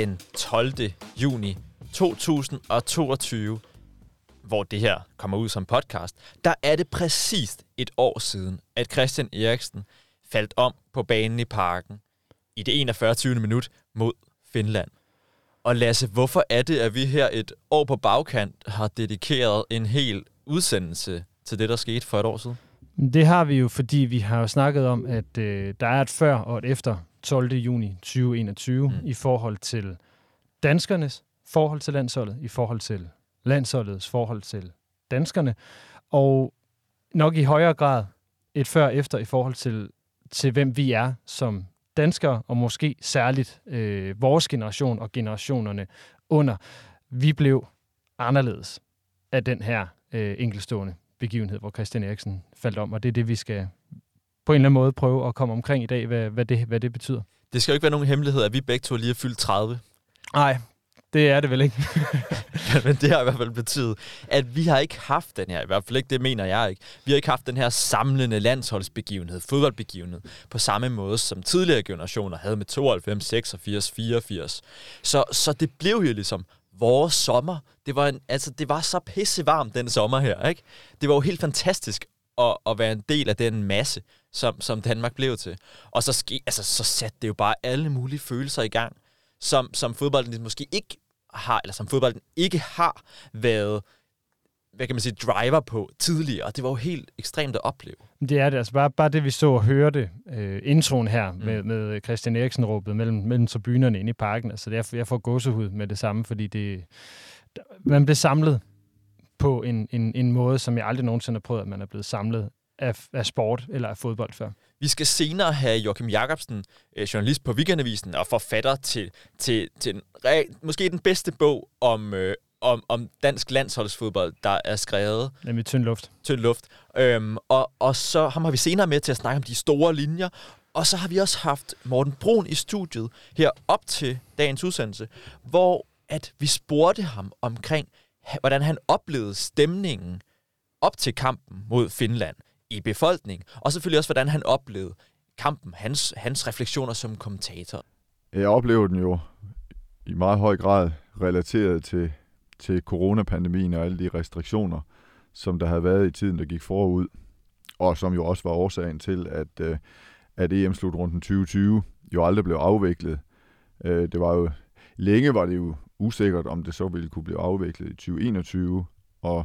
den 12. juni 2022, hvor det her kommer ud som podcast, der er det præcist et år siden, at Christian Eriksen faldt om på banen i parken i det 41. 20. minut mod Finland. Og Lasse, hvorfor er det, at vi her et år på bagkant har dedikeret en hel udsendelse til det, der skete for et år siden? Det har vi jo, fordi vi har jo snakket om, at øh, der er et før og et efter 12. juni 2021 mm. i forhold til danskernes forhold til landsholdet, i forhold til landsholdets forhold til danskerne, og nok i højere grad et før og efter i forhold til, til hvem vi er som danskere, og måske særligt øh, vores generation og generationerne under. Vi blev anderledes af den her øh, enkelstående begivenhed, hvor Christian Eriksen faldt om, og det er det, vi skal på en eller anden måde prøve at komme omkring i dag, hvad, hvad, det, hvad det betyder. Det skal jo ikke være nogen hemmelighed, at vi begge to lige er fyldt 30. Nej, det er det vel ikke. Men det har i hvert fald betydet, at vi har ikke haft den her, i hvert fald ikke det mener jeg ikke, vi har ikke haft den her samlende landsholdsbegivenhed, fodboldbegivenhed, på samme måde som tidligere generationer havde med 92, 86, 84. Så, så det blev jo ligesom vores sommer. Det var, en, altså, det var så pissevarmt den sommer her, ikke? Det var jo helt fantastisk at, at være en del af den masse, som, som Danmark blev til. Og så, ske, altså, så satte det jo bare alle mulige følelser i gang, som, som fodbolden måske ikke har, eller som fodbolden ikke har været hvad kan man sige, driver på tidligere. Det var jo helt ekstremt at opleve. Det er det. Altså bare, bare det, vi så og hørte øh, introen her mm. med, med Christian Eriksen råbet mellem, mellem tribunerne inde i parken. Altså jeg, jeg får gåsehud med det samme, fordi det, man blev samlet på en, en, en måde, som jeg aldrig nogensinde har prøvet, at man er blevet samlet af, af sport eller af fodbold før. Vi skal senere have Joachim Jacobsen, øh, journalist på Weekendavisen og forfatter til, til, til en, måske den bedste bog om, øh, om, om dansk landsholdsfodbold, der er skrevet. Nemlig tynd luft. Tynd luft. Øhm, og, og så ham har vi senere med til at snakke om de store linjer. Og så har vi også haft Morten Brun i studiet her op til dagens udsendelse, hvor at vi spurgte ham omkring, hvordan han oplevede stemningen op til kampen mod Finland i befolkningen, og selvfølgelig også, hvordan han oplevede kampen, hans, hans refleksioner som kommentator. Jeg oplevede den jo i meget høj grad relateret til til coronapandemien og alle de restriktioner, som der havde været i tiden, der gik forud, og som jo også var årsagen til, at, øh, at EM-slutrunden 2020 jo aldrig blev afviklet. Øh, det var jo, længe var det jo usikkert, om det så ville kunne blive afviklet i 2021, og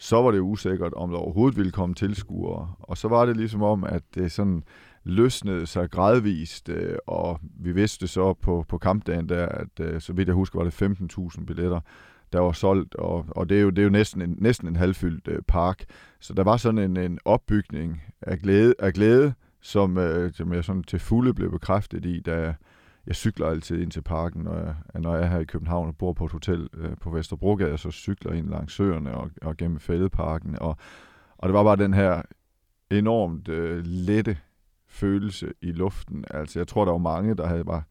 så var det usikkert, om der overhovedet ville komme tilskuere. Og så var det ligesom om, at det sådan løsnede sig gradvist, øh, og vi vidste så på, på kampdagen der, at øh, så vidt jeg husker, var det 15.000 billetter, der var solgt, og, og det er jo, det er jo næsten, en, næsten en halvfyldt øh, park. Så der var sådan en, en opbygning af glæde, af glæde som, som jeg sådan til fulde blev bekræftet i, da jeg, cykler altid ind til parken, når jeg, når jeg er her i København og bor på et hotel øh, på Vesterbrogade, så cykler ind langs søerne og, og gennem fældeparken. Og, og det var bare den her enormt øh, lette følelse i luften. Altså, jeg tror, der var mange, der havde bare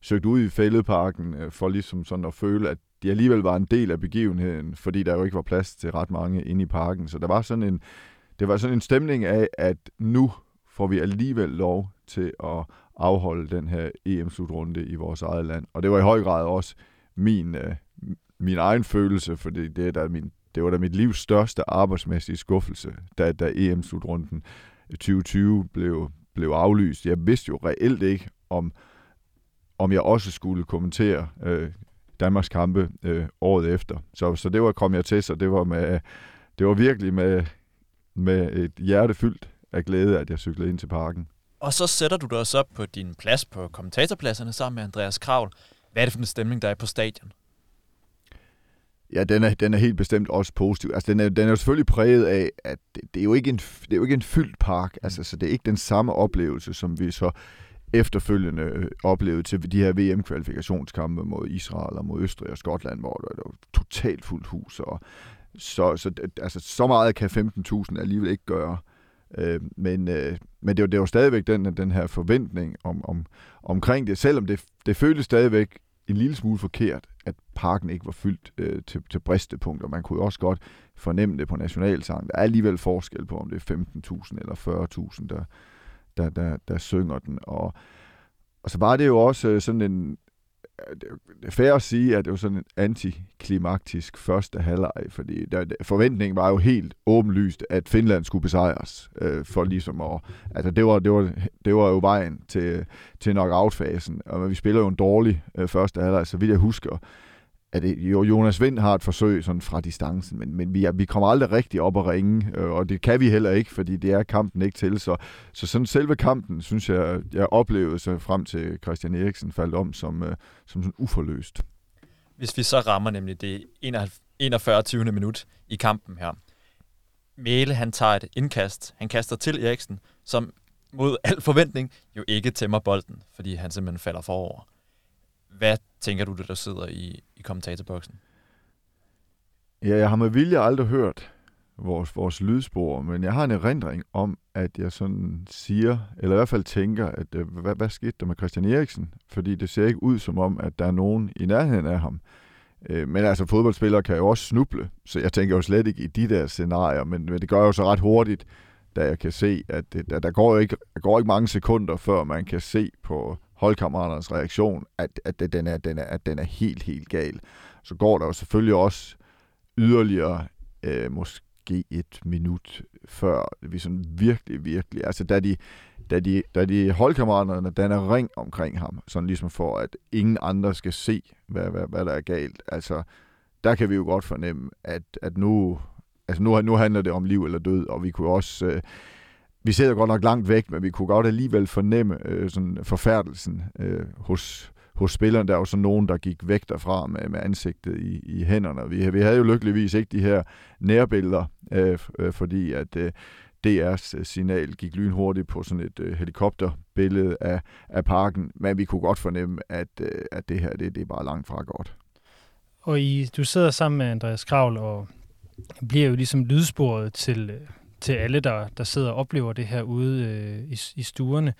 søgt ud i fældeparken øh, for ligesom sådan at føle, at de alligevel var en del af begivenheden, fordi der jo ikke var plads til ret mange inde i parken. Så der var sådan en, det var sådan en stemning af, at nu får vi alligevel lov til at afholde den her EM-slutrunde i vores eget land. Og det var i høj grad også min, øh, min egen følelse, for det, er der min, det var da mit livs største arbejdsmæssige skuffelse, da, da EM-slutrunden 2020 blev, blev aflyst. Jeg vidste jo reelt ikke, om, om jeg også skulle kommentere øh, Danmarks kampe øh, året efter. Så, så det var kom jeg til, så det var, med, det var virkelig med, med et hjerte fyldt af glæde, at jeg cyklede ind til parken. Og så sætter du dig også op på din plads på kommentatorpladserne sammen med Andreas Kravl. Hvad er det for en stemning, der er på stadion? Ja, den er, den er helt bestemt også positiv. Altså, den er, den er jo selvfølgelig præget af, at det, det, er jo ikke en, det er jo ikke en fyldt park. Altså, så det er ikke den samme oplevelse, som vi så efterfølgende øh, oplevede til de her VM-kvalifikationskampe mod Israel og mod Østrig og Skotland, hvor der var totalt fuldt hus. Og så, så, altså, så meget kan 15.000 alligevel ikke gøre. Øh, men øh, men det, var, det var stadigvæk den, den her forventning om, om, omkring det, selvom det, det føltes stadigvæk en lille smule forkert, at parken ikke var fyldt øh, til, til bristepunkter. Man kunne også godt fornemme det på nationalsang. Der er alligevel forskel på, om det er 15.000 eller 40.000, der, der, der, der synger den. Og, og så var det jo også øh, sådan en, det er fair at sige, at det var sådan en antiklimaktisk første halvleg, fordi der, forventningen var jo helt åbenlyst, at Finland skulle besejres, øh, for ligesom at, altså det var, det var, det var jo vejen til, til knockout-fasen, og vi spiller jo en dårlig øh, første halvleg, så vidt jeg husker, at det, jo, Jonas Vind har et forsøg sådan fra distancen, men, men vi, vi kommer aldrig rigtig op og ringe, øh, og det kan vi heller ikke, fordi det er kampen ikke til. Så, så sådan selve kampen, synes jeg, jeg oplevede så frem til Christian Eriksen faldt om som, øh, som sådan uforløst. Hvis vi så rammer nemlig det 41. 20. minut i kampen her. Mæle, han tager et indkast. Han kaster til Eriksen, som mod al forventning jo ikke tæmmer bolden, fordi han simpelthen falder forover. Hvad tænker du, det, der sidder i, i kommentatorboksen? Ja, jeg har med vilje aldrig hørt vores, vores lydspor, men jeg har en erindring om, at jeg sådan siger, eller i hvert fald tænker, at øh, hvad, hvad skete der med Christian Eriksen? Fordi det ser ikke ud som om, at der er nogen i nærheden af ham. Øh, men altså, fodboldspillere kan jo også snuble, så jeg tænker jo slet ikke i de der scenarier, men, men det gør jo så ret hurtigt, da jeg kan se, at det, der, der, går ikke, der går ikke mange sekunder, før man kan se på holdkammeraternes reaktion, at, at, den er, den er, at den er helt, helt gal. Så går der jo selvfølgelig også yderligere øh, måske et minut før vi sådan virkelig, virkelig, altså da de, da de, da de holdkammeraterne danner ring omkring ham, sådan ligesom for, at ingen andre skal se, hvad, hvad, hvad der er galt. Altså, der kan vi jo godt fornemme, at, at nu, altså nu, nu handler det om liv eller død, og vi kunne også, øh, vi sidder godt nok langt væk, men vi kunne godt alligevel fornemme øh, sådan forfærdelsen øh, hos, hos spilleren. Der var så nogen, der gik væk derfra med, med ansigtet i, i hænderne. Vi, vi havde jo lykkeligvis ikke de her nærbilleder, øh, øh, fordi at øh, DR's øh, signal gik lynhurtigt på sådan et øh, helikopterbillede af, af parken, men vi kunne godt fornemme, at, øh, at det her det, det er bare langt fra godt. Og I, du sidder sammen med Andreas Kravl og bliver jo ligesom lydsporet til, øh, til alle, der, der sidder og oplever det her ude øh, i, i stuerne.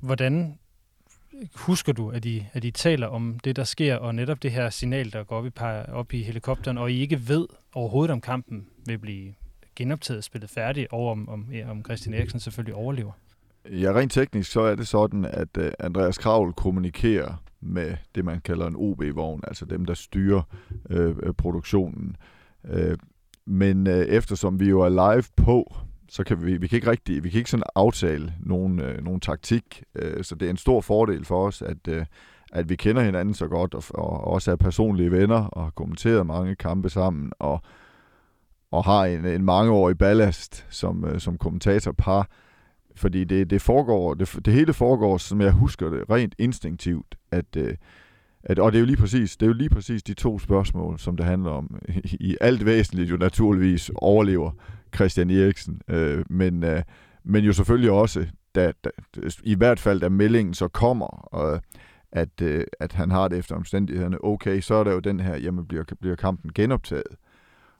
Hvordan husker du, at I, at I taler om det, der sker, og netop det her signal, der går op i, op i helikopteren, og I ikke ved overhovedet, om kampen vil blive genoptaget spillet færdigt, og om, om, om Christian Eriksen selvfølgelig overlever? Ja, rent teknisk så er det sådan, at uh, Andreas Kravl kommunikerer med det, man kalder en OB-vogn, altså dem, der styrer øh, øh produktionen. Øh, men øh, eftersom vi jo er live på, så kan vi, vi kan ikke rigtig, vi kan ikke sådan aftale nogen, øh, nogen taktik, øh, så det er en stor fordel for os, at, øh, at vi kender hinanden så godt, og, og også er personlige venner, og har kommenteret mange kampe sammen, og, og har en, en mangeårig ballast som, øh, som kommentatorpar, fordi det, det foregår, det, det hele foregår, som jeg husker det, rent instinktivt, at, øh, at, og det er jo lige præcis, det er jo lige præcis de to spørgsmål, som det handler om. I, i alt væsentligt jo naturligvis overlever Christian Eriksen, øh, men, øh, men jo selvfølgelig også, da, da, i hvert fald da meldingen så kommer, øh, at, øh, at han har det efter omstændighederne, okay, så er der jo den her, jamen bliver, bliver kampen genoptaget?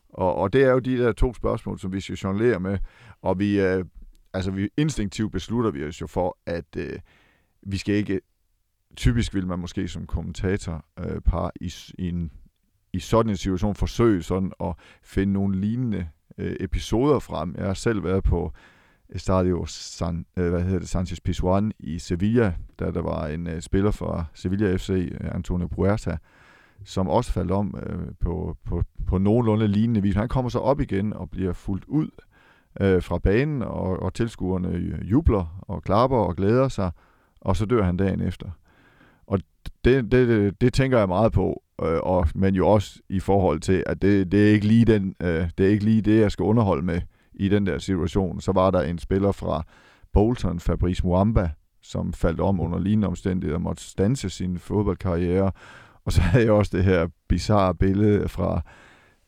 Og, og det er jo de der to spørgsmål, som vi skal jonglere med, og vi, øh, altså vi instinktivt beslutter vi os jo for, at øh, vi skal ikke typisk vil man måske som kommentator øh, par i, i, en, i sådan en situation forsøge sådan at finde nogle lignende øh, episoder frem. Jeg har selv været på Estadio San, øh, hvad hedder det, Sanchez Pizjuan i Sevilla, da der var en øh, spiller fra Sevilla FC, øh, Antonio Puerta, som også faldt om øh, på, på, på nogenlunde lignende vis. Han kommer så op igen og bliver fuldt ud øh, fra banen, og, og tilskuerne øh, jubler og klapper og glæder sig, og så dør han dagen efter det, det, det tænker jeg meget på, øh, og, men jo også i forhold til, at det, det, er ikke lige den, øh, det er ikke lige det, jeg skal underholde med i den der situation. Så var der en spiller fra Bolton, Fabrice Muamba, som faldt om under lignende omstændigheder og måtte stanse sin fodboldkarriere. Og så havde jeg også det her bizarre billede fra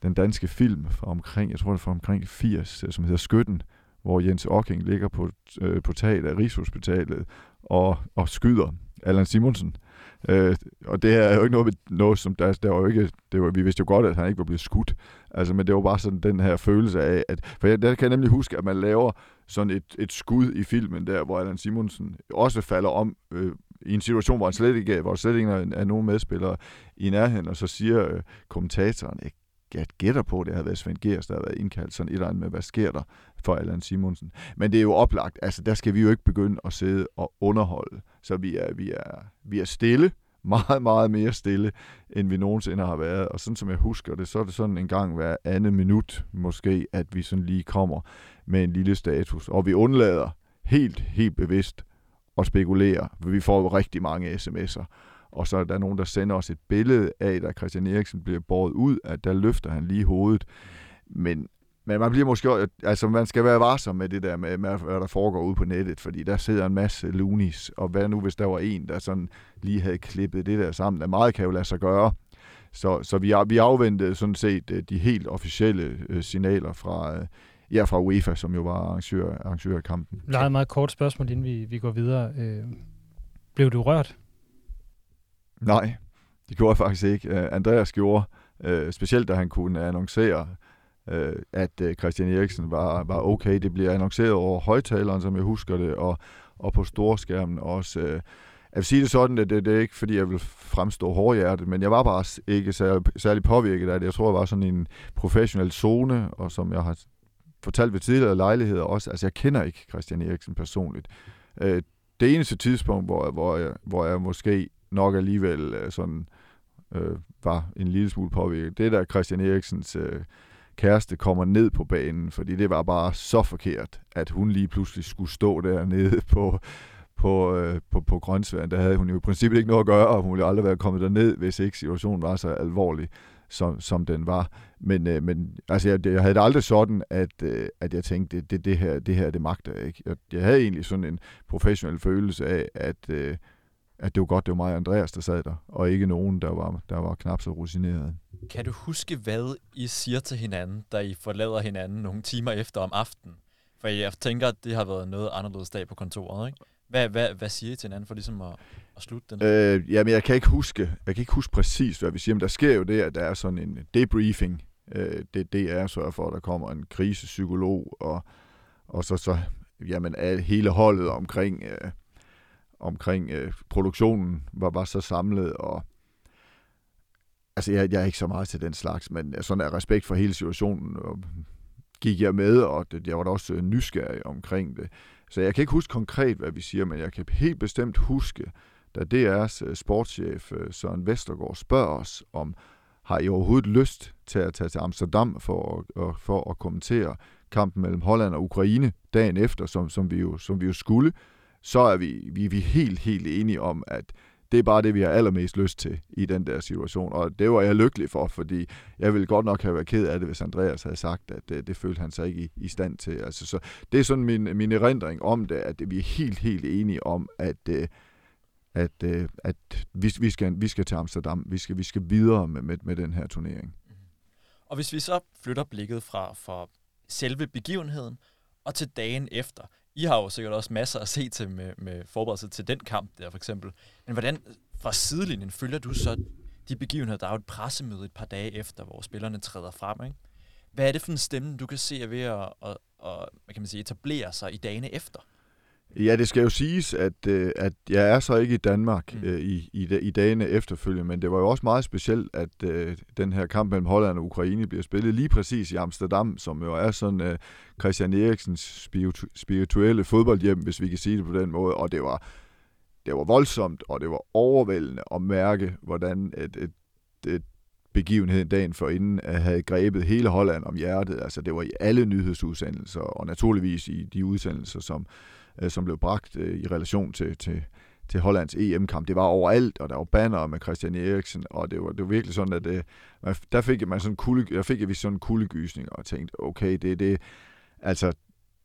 den danske film fra omkring, jeg tror det er fra omkring 80, øh, som hedder Skytten, hvor Jens Ocking ligger på, øh, på taget af Rigshospitalet og, og skyder Allan Simonsen. Øh, og det her er jo ikke noget, med, noget som der, der var jo ikke, det var, vi vidste jo godt, at han ikke var blevet skudt. Altså, men det var bare sådan den her følelse af, at, for jeg, der kan jeg nemlig huske, at man laver sådan et, et skud i filmen der, hvor Allan Simonsen også falder om øh, i en situation, hvor han slet ikke, hvor slet ikke er, er nogen medspillere i nærheden, og så siger øh, kommentatoren, jeg jeg gætter på, at det havde været Svend Gers, der havde været indkaldt sådan et eller andet med, hvad sker der for Allan Simonsen. Men det er jo oplagt, altså der skal vi jo ikke begynde at sidde og underholde. Så vi er, vi er, vi er stille, meget, meget mere stille, end vi nogensinde har været. Og sådan som jeg husker det, så er det sådan en gang hver andet minut måske, at vi sådan lige kommer med en lille status. Og vi undlader helt, helt bevidst at spekulere, for vi får jo rigtig mange sms'er. Og så er der nogen, der sender os et billede af, da Christian Eriksen bliver båret ud, at der løfter han lige hovedet. Men men man bliver måske, altså man skal være varsom med det der med, med, hvad der foregår ude på nettet, fordi der sidder en masse lunis, og hvad nu hvis der var en, der sådan lige havde klippet det der sammen, der meget kan jo lade sig gøre. Så, så vi, vi afventede sådan set øh, de helt officielle øh, signaler fra, øh, ja, fra UEFA, som jo var arrangør, arrangør af kampen. Der er et meget kort spørgsmål, inden vi, vi går videre. Øh, blev du rørt? Nej, det gjorde jeg faktisk ikke. Øh, Andreas gjorde, uh, specielt da han kunne annoncere, øh, at Christian Eriksen var, var okay. Det bliver annonceret over højtaleren, som jeg husker det, og, og på storskærmen også. Jeg vil sige det sådan, at det, det er ikke, fordi jeg vil fremstå hårdhjertet, men jeg var bare ikke særlig, særlig påvirket af det. Jeg tror, jeg var sådan en professionel zone, og som jeg har fortalt ved tidligere lejligheder også, altså jeg kender ikke Christian Eriksen personligt. Øh, det eneste tidspunkt, hvor, hvor, jeg, hvor jeg måske nok alligevel øh, sådan øh, var en lille smule påvirket, det der Christian Eriksens øh, kæreste kommer ned på banen, fordi det var bare så forkert, at hun lige pludselig skulle stå dernede på, på, øh, på, på Grønsværen. Der havde hun jo i princippet ikke noget at gøre, og hun ville aldrig være kommet derned, hvis ikke situationen var så alvorlig som, som den var. Men, øh, men altså, jeg, jeg havde det aldrig sådan, at, øh, at jeg tænkte, det, det, det, her, det her, det magter jeg ikke. Jeg, jeg havde egentlig sådan en professionel følelse af, at, øh, at det var godt, det var mig og Andreas, der sad der, og ikke nogen, der var, der var knap så rutineret. Kan du huske, hvad I siger til hinanden, da I forlader hinanden nogle timer efter om aftenen? For jeg tænker, at det har været noget anderledes dag på kontoret, ikke? Hvad, hvad, hvad siger I til hinanden for ligesom at, at slutte den? Øh, jamen, jeg kan ikke huske, jeg kan ikke huske præcis, hvad vi siger, men der sker jo det, at der er sådan en debriefing. Øh, det, det er sørger for, at der kommer en krisepsykolog, og, og så, så jamen, hele holdet omkring, øh, omkring øh, produktionen var, var så samlet, og altså, jeg, jeg er ikke så meget til den slags, men sådan af respekt for hele situationen, og gik jeg med, og det, jeg var da også øh, nysgerrig omkring det. Så jeg kan ikke huske konkret, hvad vi siger, men jeg kan helt bestemt huske, da DR's øh, sportschef øh, Søren Vestergaard spørger os om, har I overhovedet lyst til at tage til Amsterdam for at, for at kommentere kampen mellem Holland og Ukraine dagen efter, som, som, vi, jo, som vi jo skulle, så er vi, vi, vi helt, helt enige om, at det er bare det, vi har allermest lyst til i den der situation. Og det var jeg lykkelig for, fordi jeg ville godt nok have været ked af det, hvis Andreas havde sagt, at det, det følte han sig ikke i, i stand til. Altså, så det er sådan min, min erindring om det, at vi er helt, helt enige om, at, øh, at, at, at vi, vi, skal, vi skal til Amsterdam. Vi skal, vi skal videre med, med, med den her turnering. Mm-hmm. Og hvis vi så flytter blikket fra, fra selve begivenheden og til dagen efter, i har jo sikkert også masser at se til med, med forberedelse til den kamp der for eksempel. Men hvordan fra sidelinjen følger du så de begivenheder? Der er jo et pressemøde et par dage efter, hvor spillerne træder frem. Ikke? Hvad er det for en stemme, du kan se er ved at, at, at hvad kan man sige, etablere sig i dagene efter? Ja, det skal jo siges, at, øh, at jeg er så ikke i Danmark mm. øh, i, i, i dagene efterfølgende, men det var jo også meget specielt, at øh, den her kamp mellem Holland og Ukraine bliver spillet lige præcis i Amsterdam, som jo er sådan øh, Christian Eriksens spiritu- spirituelle fodboldhjem, hvis vi kan sige det på den måde, og det var, det var voldsomt, og det var overvældende at mærke, hvordan et, et, et begivenheden dagen for inden havde grebet hele Holland om hjertet. Altså det var i alle nyhedsudsendelser, og naturligvis i de udsendelser, som øh, som blev bragt øh, i relation til, til, til Hollands EM-kamp. Det var overalt, og der var banner med Christian Eriksen, og det var, det var virkelig sådan, at øh, der fik man sådan kulde, der fik vi sådan en kuldegysning, og tænkte, okay, det er det, altså,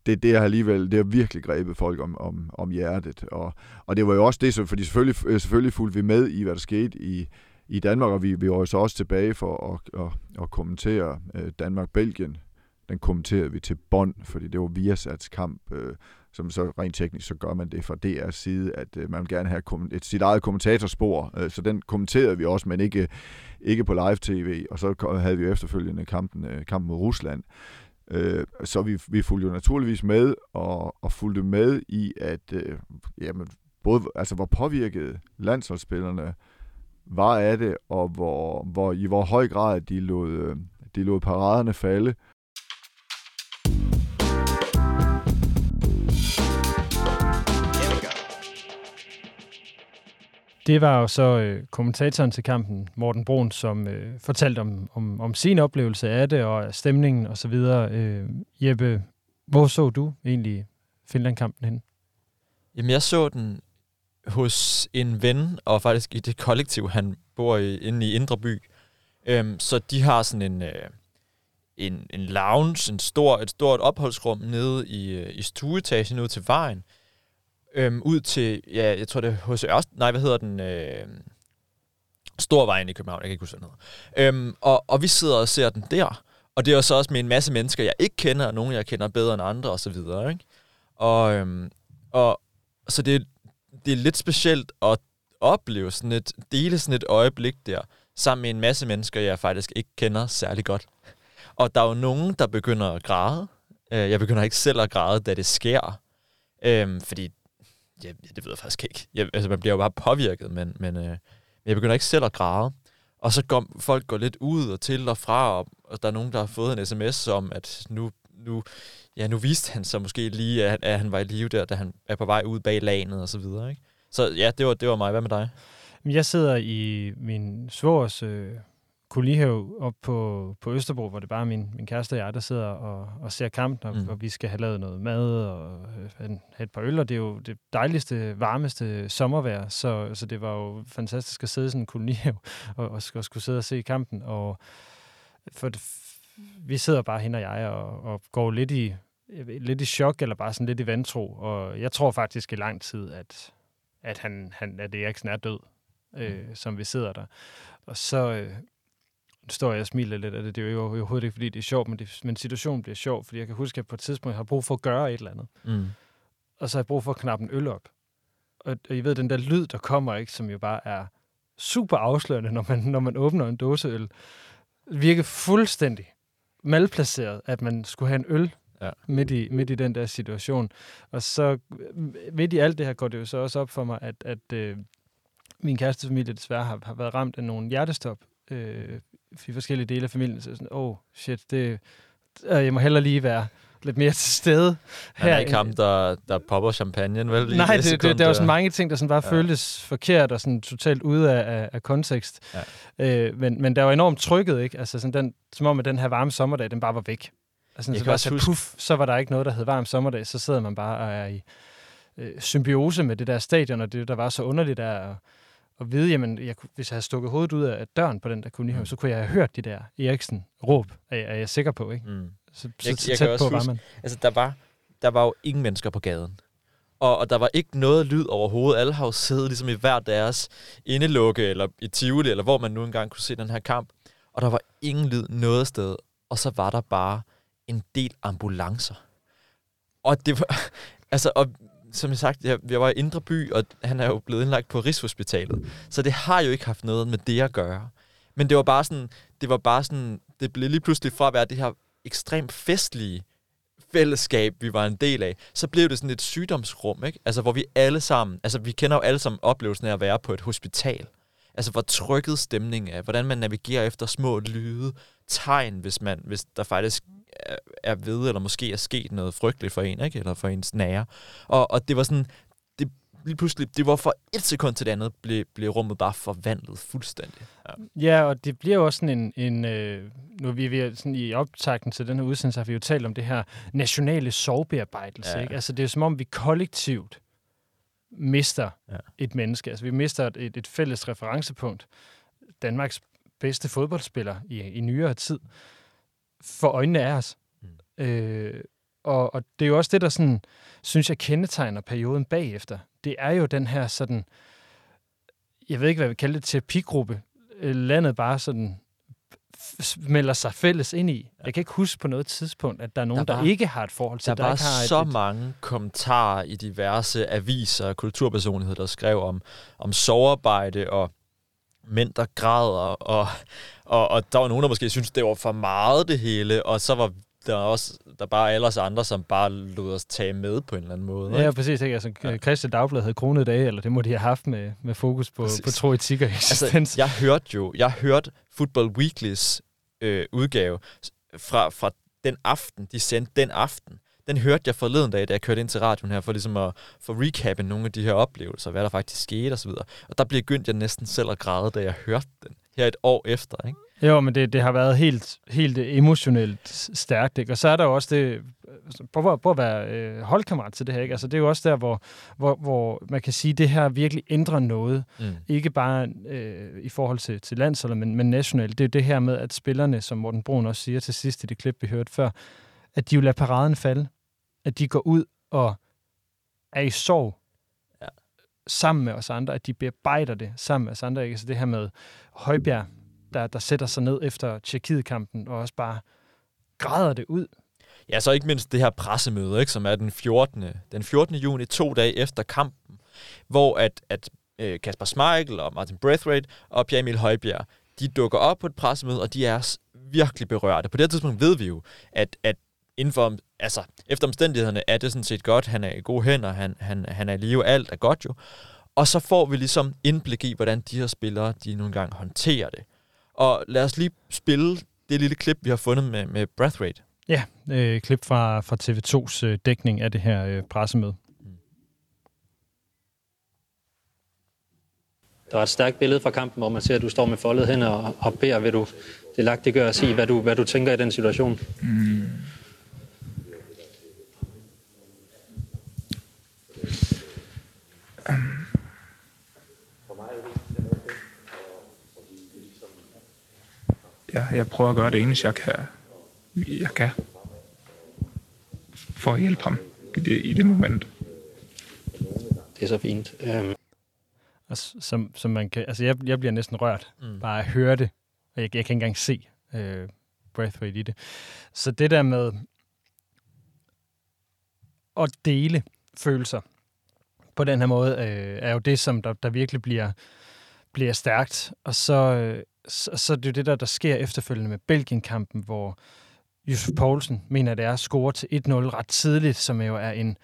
det, det har alligevel, det har virkelig grebet folk om, om, om hjertet, og, og det var jo også det, så, fordi selvfølgelig, øh, selvfølgelig fulgte vi med i, hvad der skete i, i Danmark, og vi, vi var jo så også tilbage for at, at, at kommentere øh, Danmark-Belgien. Den kommenterede vi til bånd, fordi det var Viasats kamp, øh, som så rent teknisk, så gør man det fra DR's side, at øh, man vil gerne have et, sit eget kommentatorspor, øh, så den kommenterede vi også, men ikke, ikke på live-tv, og så havde vi efterfølgende kampen, øh, kampen mod Rusland. Øh, så vi, vi fulgte jo naturligvis med, og, og fulgte med i, at øh, jamen, både, altså, hvor påvirket landsholdsspillerne var af det, og hvor, hvor, i hvor høj grad de lod, øh, de lod paraderne falde, Det var jo så øh, kommentatoren til kampen, Morten Brun, som øh, fortalte om, om, om sin oplevelse af det og stemningen osv. Og så videre. øh, Jeppe, hvor så du egentlig Finland-kampen hen? Jamen, jeg så den hos en ven, og faktisk i det kollektiv, han bor i, inde i Indre By. Øhm, så de har sådan en, øh, en, en lounge, en stor, et stort opholdsrum nede i, øh, i stueetagen ud til vejen. Øhm, ud til, ja, jeg tror det er hos Ørst, nej, hvad hedder den? Øh, Storvejen i København, jeg kan ikke huske, hvad den hedder. Øhm, og, og vi sidder og ser den der. Og det er jo så også med en masse mennesker, jeg ikke kender, og nogen, jeg kender bedre end andre, og så videre, ikke? Og, øhm, og så det, det er lidt specielt at opleve sådan et, dele sådan et øjeblik der, sammen med en masse mennesker, jeg faktisk ikke kender særlig godt. Og der er jo nogen, der begynder at græde. Øh, jeg begynder ikke selv at græde, da det sker. Øhm, fordi, ja, det ved jeg faktisk ikke. Jeg, altså, man bliver jo bare påvirket, men, men øh, jeg begynder ikke selv at græde. Og så går folk går lidt ud og til og fra, og, og der er nogen, der har fået en sms om, at nu, nu, ja, nu viste han så måske lige, at, at han var i live der, da han er på vej ud bag lanet og så videre. Ikke? Så ja, det var, det var mig. Hvad med dig? Jeg sidder i min svores øh, kolonihave op på, på Østerbro, hvor det bare er min, min kæreste og jeg, der sidder og, og ser kampen, og, mm. og vi skal have lavet noget mad og øh, have et par øl, og det er jo det dejligste, varmeste sommervejr, så, så det var jo fantastisk at sidde i sådan en kolonihave og, og, og skulle sidde og se kampen, og for det, vi sidder bare hen og jeg og, og går lidt i, lidt i chok, eller bare sådan lidt i vantro, og jeg tror faktisk i lang tid, at, at, han, han, at Eriksen er død, øh, mm. som vi sidder der. Og så, øh, står jeg og smiler lidt af det. Det er jo overhovedet ikke, fordi det er sjovt, men, det, men situationen bliver sjov, fordi jeg kan huske, at på et tidspunkt jeg har brug for at gøre et eller andet. Mm. Og så har jeg brug for at knappe en øl op. Og, og I ved, den der lyd, der kommer, ikke, som jo bare er super afslørende, når man, når man åbner en dåse øl, virker fuldstændig malplaceret, at man skulle have en øl ja. midt, i, midt i den der situation. Og så midt i alt det her går det jo så også op for mig, at, at øh, min kæreste familie desværre har, har været ramt af nogle hjertestop øh, i forskellige dele af familien, så sådan, oh shit, det, øh, jeg må heller lige være lidt mere til stede. Han her. er ikke ham, der, der popper champagne, vel? Nej, det, det, det, der var sådan mange ting, der sådan bare ja. føltes forkert og sådan totalt ude af, af, af kontekst. Ja. Øh, men, men der var enormt trykket, ikke? Altså sådan den, som om, at den her varme sommerdag, den bare var væk. Altså, så, bare så, puff, så var der ikke noget, der hed varm sommerdag. Så sidder man bare og er i øh, symbiose med det der stadion, og det, der var så underligt der at vide, jamen, jeg, hvis jeg havde stukket hovedet ud af døren på den der kolonihave, mm. så kunne jeg have hørt de der Eriksen-råb, er, er jeg sikker på, ikke? Mm. Så, så, jeg, så jeg tæt på huske, var man. Altså, der var, der var jo ingen mennesker på gaden. Og, og der var ikke noget lyd overhovedet. Alle har jo siddet ligesom i hver deres indelukke, eller i Tivoli, eller hvor man nu engang kunne se den her kamp. Og der var ingen lyd noget sted. Og så var der bare en del ambulancer. Og det var... Altså, og som jeg sagt, jeg, jeg var i Indre By, og han er jo blevet indlagt på Rigshospitalet. Så det har jo ikke haft noget med det at gøre. Men det var bare sådan, det var bare sådan, det blev lige pludselig fra at være det her ekstremt festlige fællesskab, vi var en del af, så blev det sådan et sygdomsrum, ikke? Altså, hvor vi alle sammen, altså vi kender jo alle sammen oplevelsen af at være på et hospital. Altså, hvor trykket stemningen er, hvordan man navigerer efter små lyde, tegn, hvis, man, hvis der faktisk er ved, eller måske er sket noget frygteligt for en, ikke? eller for ens nære. Og, og det var sådan, det, lige pludselig, det var fra et sekund til det andet, blev, blev rummet bare forvandlet fuldstændig. Ja, ja og det bliver jo også sådan en, en øh, nu er vi, vi sådan i optakten til den her udsendelse, har vi jo talt om det her nationale sorgbearbejdelse. Ja. Ikke? Altså det er som om, vi kollektivt mister ja. et menneske. Altså vi mister et, et fælles referencepunkt. Danmarks bedste fodboldspiller i, i nyere tid for øjnene af os. Mm. Øh, og, og det er jo også det, der sådan, synes jeg kendetegner perioden bagefter. Det er jo den her sådan, jeg ved ikke, hvad vi kalder det, terapigruppe. Øh, landet bare sådan melder sig fælles ind i. Jeg kan ikke huske på noget tidspunkt, at der er nogen, der, var, der ikke har et forhold til. Der, der var har så et, mange kommentarer i diverse aviser og kulturpersonligheder, der skrev om, om sovearbejde og mænd, der græder, og, og, og der var nogen, der måske synes det var for meget det hele, og så var der er også der er bare alle os andre, som bare lod os tage med på en eller anden måde. Ikke? Ja, præcis. Ikke? Altså, ja. Christian Dagblad havde kronet dage, eller det må de have haft med, med fokus på, på tro, etik og eksistens. Altså, jeg hørte jo, jeg hørte Football Weeklys øh, udgave fra, fra den aften, de sendte den aften. Den hørte jeg forleden dag, da jeg kørte ind til radioen her, for ligesom at for recappe nogle af de her oplevelser, hvad der faktisk skete osv. Og der begyndte jeg næsten selv at græde, da jeg hørte den her et år efter. Ikke? Jo, men det, det har været helt, helt emotionelt stærkt, ikke? Og så er der jo også det, prøv, prøv at være øh, holdkammerat til det her, ikke? Altså det er jo også der, hvor, hvor, hvor man kan sige, at det her virkelig ændrer noget. Mm. Ikke bare øh, i forhold til, til landsholdet, men, men nationalt. Det er jo det her med, at spillerne, som Morten Brun også siger til sidst i det klip, vi hørte før, at de jo lader paraden falde. At de går ud og er i sorg ja. sammen med os andre, at de bearbejder det sammen med os andre. Ikke? Så det her med Højbjerg, der, der sætter sig ned efter Tjekkiet-kampen og også bare græder det ud. Ja, så ikke mindst det her pressemøde, ikke, som er den 14. Den 14. juni, to dage efter kampen, hvor at, at øh, Kasper Schmeichel og Martin Braithwaite og Pierre Emil Højbjerg, de dukker op på et pressemøde, og de er virkelig berørte. På det tidspunkt ved vi jo, at, at inden for, altså, efter omstændighederne er det sådan set godt. Han er i gode hænder, han, han, han er i live, alt er godt jo. Og så får vi ligesom indblik i, hvordan de her spillere, de nogle gange håndterer det. Og lad os lige spille det lille klip, vi har fundet med, med Breathrate. Ja, øh, klip fra, fra TV2's øh, dækning af det her øh, pressemøde. Der er et stærkt billede fra kampen, hvor man ser, at du står med foldet hen og, og beder. Vil du det lagt det gør at sige, hvad du, hvad du tænker i den situation? Mm. Ja, jeg prøver at gøre det eneste, jeg kan, jeg kan for at hjælpe ham i det, i det moment. Det er så fint. Um... Altså, som, som man kan, altså jeg, jeg bliver næsten rørt, mm. bare at høre det. Og jeg, jeg kan ikke engang se øh, Breathwaite i det. Så det der med at dele følelser på den her måde, øh, er jo det, som der, der virkelig bliver, bliver stærkt. Og så, øh, så, så det er det der, der sker efterfølgende med Belgien-kampen, hvor Josef Poulsen mener, det er at score til 1-0 ret tidligt, som jo er en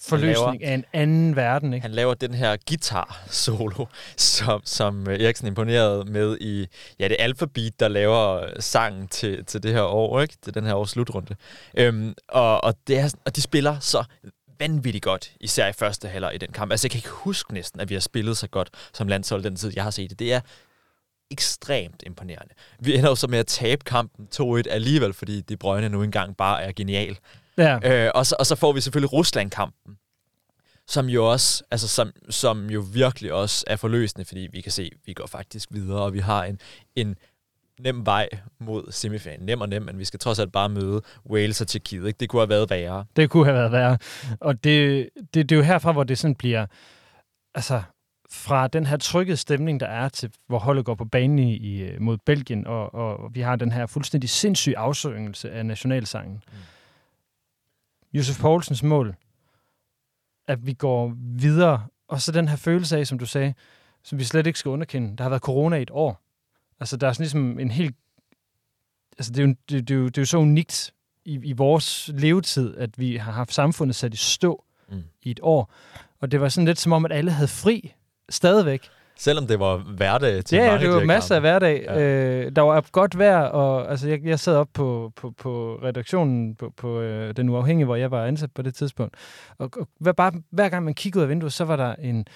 forløsning laver, af en anden verden. Ikke? Han laver den her guitar-solo, som, som Eriksen imponerede med i ja, det alfabet, der laver sangen til, til det her år, ikke? til den her års slutrunde. Øhm, og, og, det er, og de spiller så vanvittigt godt, især i første halvleg i den kamp. Altså, jeg kan ikke huske næsten, at vi har spillet så godt som landshold den tid, jeg har set det. Det er ekstremt imponerende. Vi ender jo så med at tabe kampen 2-1 alligevel, fordi De Bruyne nu engang bare er genial. Ja. Øh, og, så, og så får vi selvfølgelig Rusland-kampen, som jo også, altså som, som jo virkelig også er forløsende, fordi vi kan se, at vi går faktisk videre, og vi har en, en nem vej mod semifinalen. Nem og nem, men vi skal trods alt bare møde Wales og Tjekkiet. Ikke? Det kunne have været værre. Det kunne have været værre. Og det, det, det er jo herfra, hvor det sådan bliver... Altså, fra den her trykkede stemning, der er til, hvor holdet går på banen i, i, mod Belgien, og, og vi har den her fuldstændig sindssyge afsøgelse af nationalsangen. Mm. Josef Poulsens mål, at vi går videre, og så den her følelse af, som du sagde, som vi slet ikke skal underkende. Der har været corona i et år. Altså, der er sådan ligesom en helt... Altså, det er jo, det, det er jo, det er jo så unikt i, i vores levetid, at vi har haft samfundet sat i stå mm. i et år. Og det var sådan lidt som om, at alle havde fri stadigvæk. Selvom det var hverdag til ja, det var masser af hverdag. Ja. Øh, der var godt vejr, og altså, jeg, jeg sad op på, på, på redaktionen på, på øh, Den Uafhængige, hvor jeg var ansat på det tidspunkt. Og, og hver, bare, hver gang man kiggede ud af vinduet, så var der en,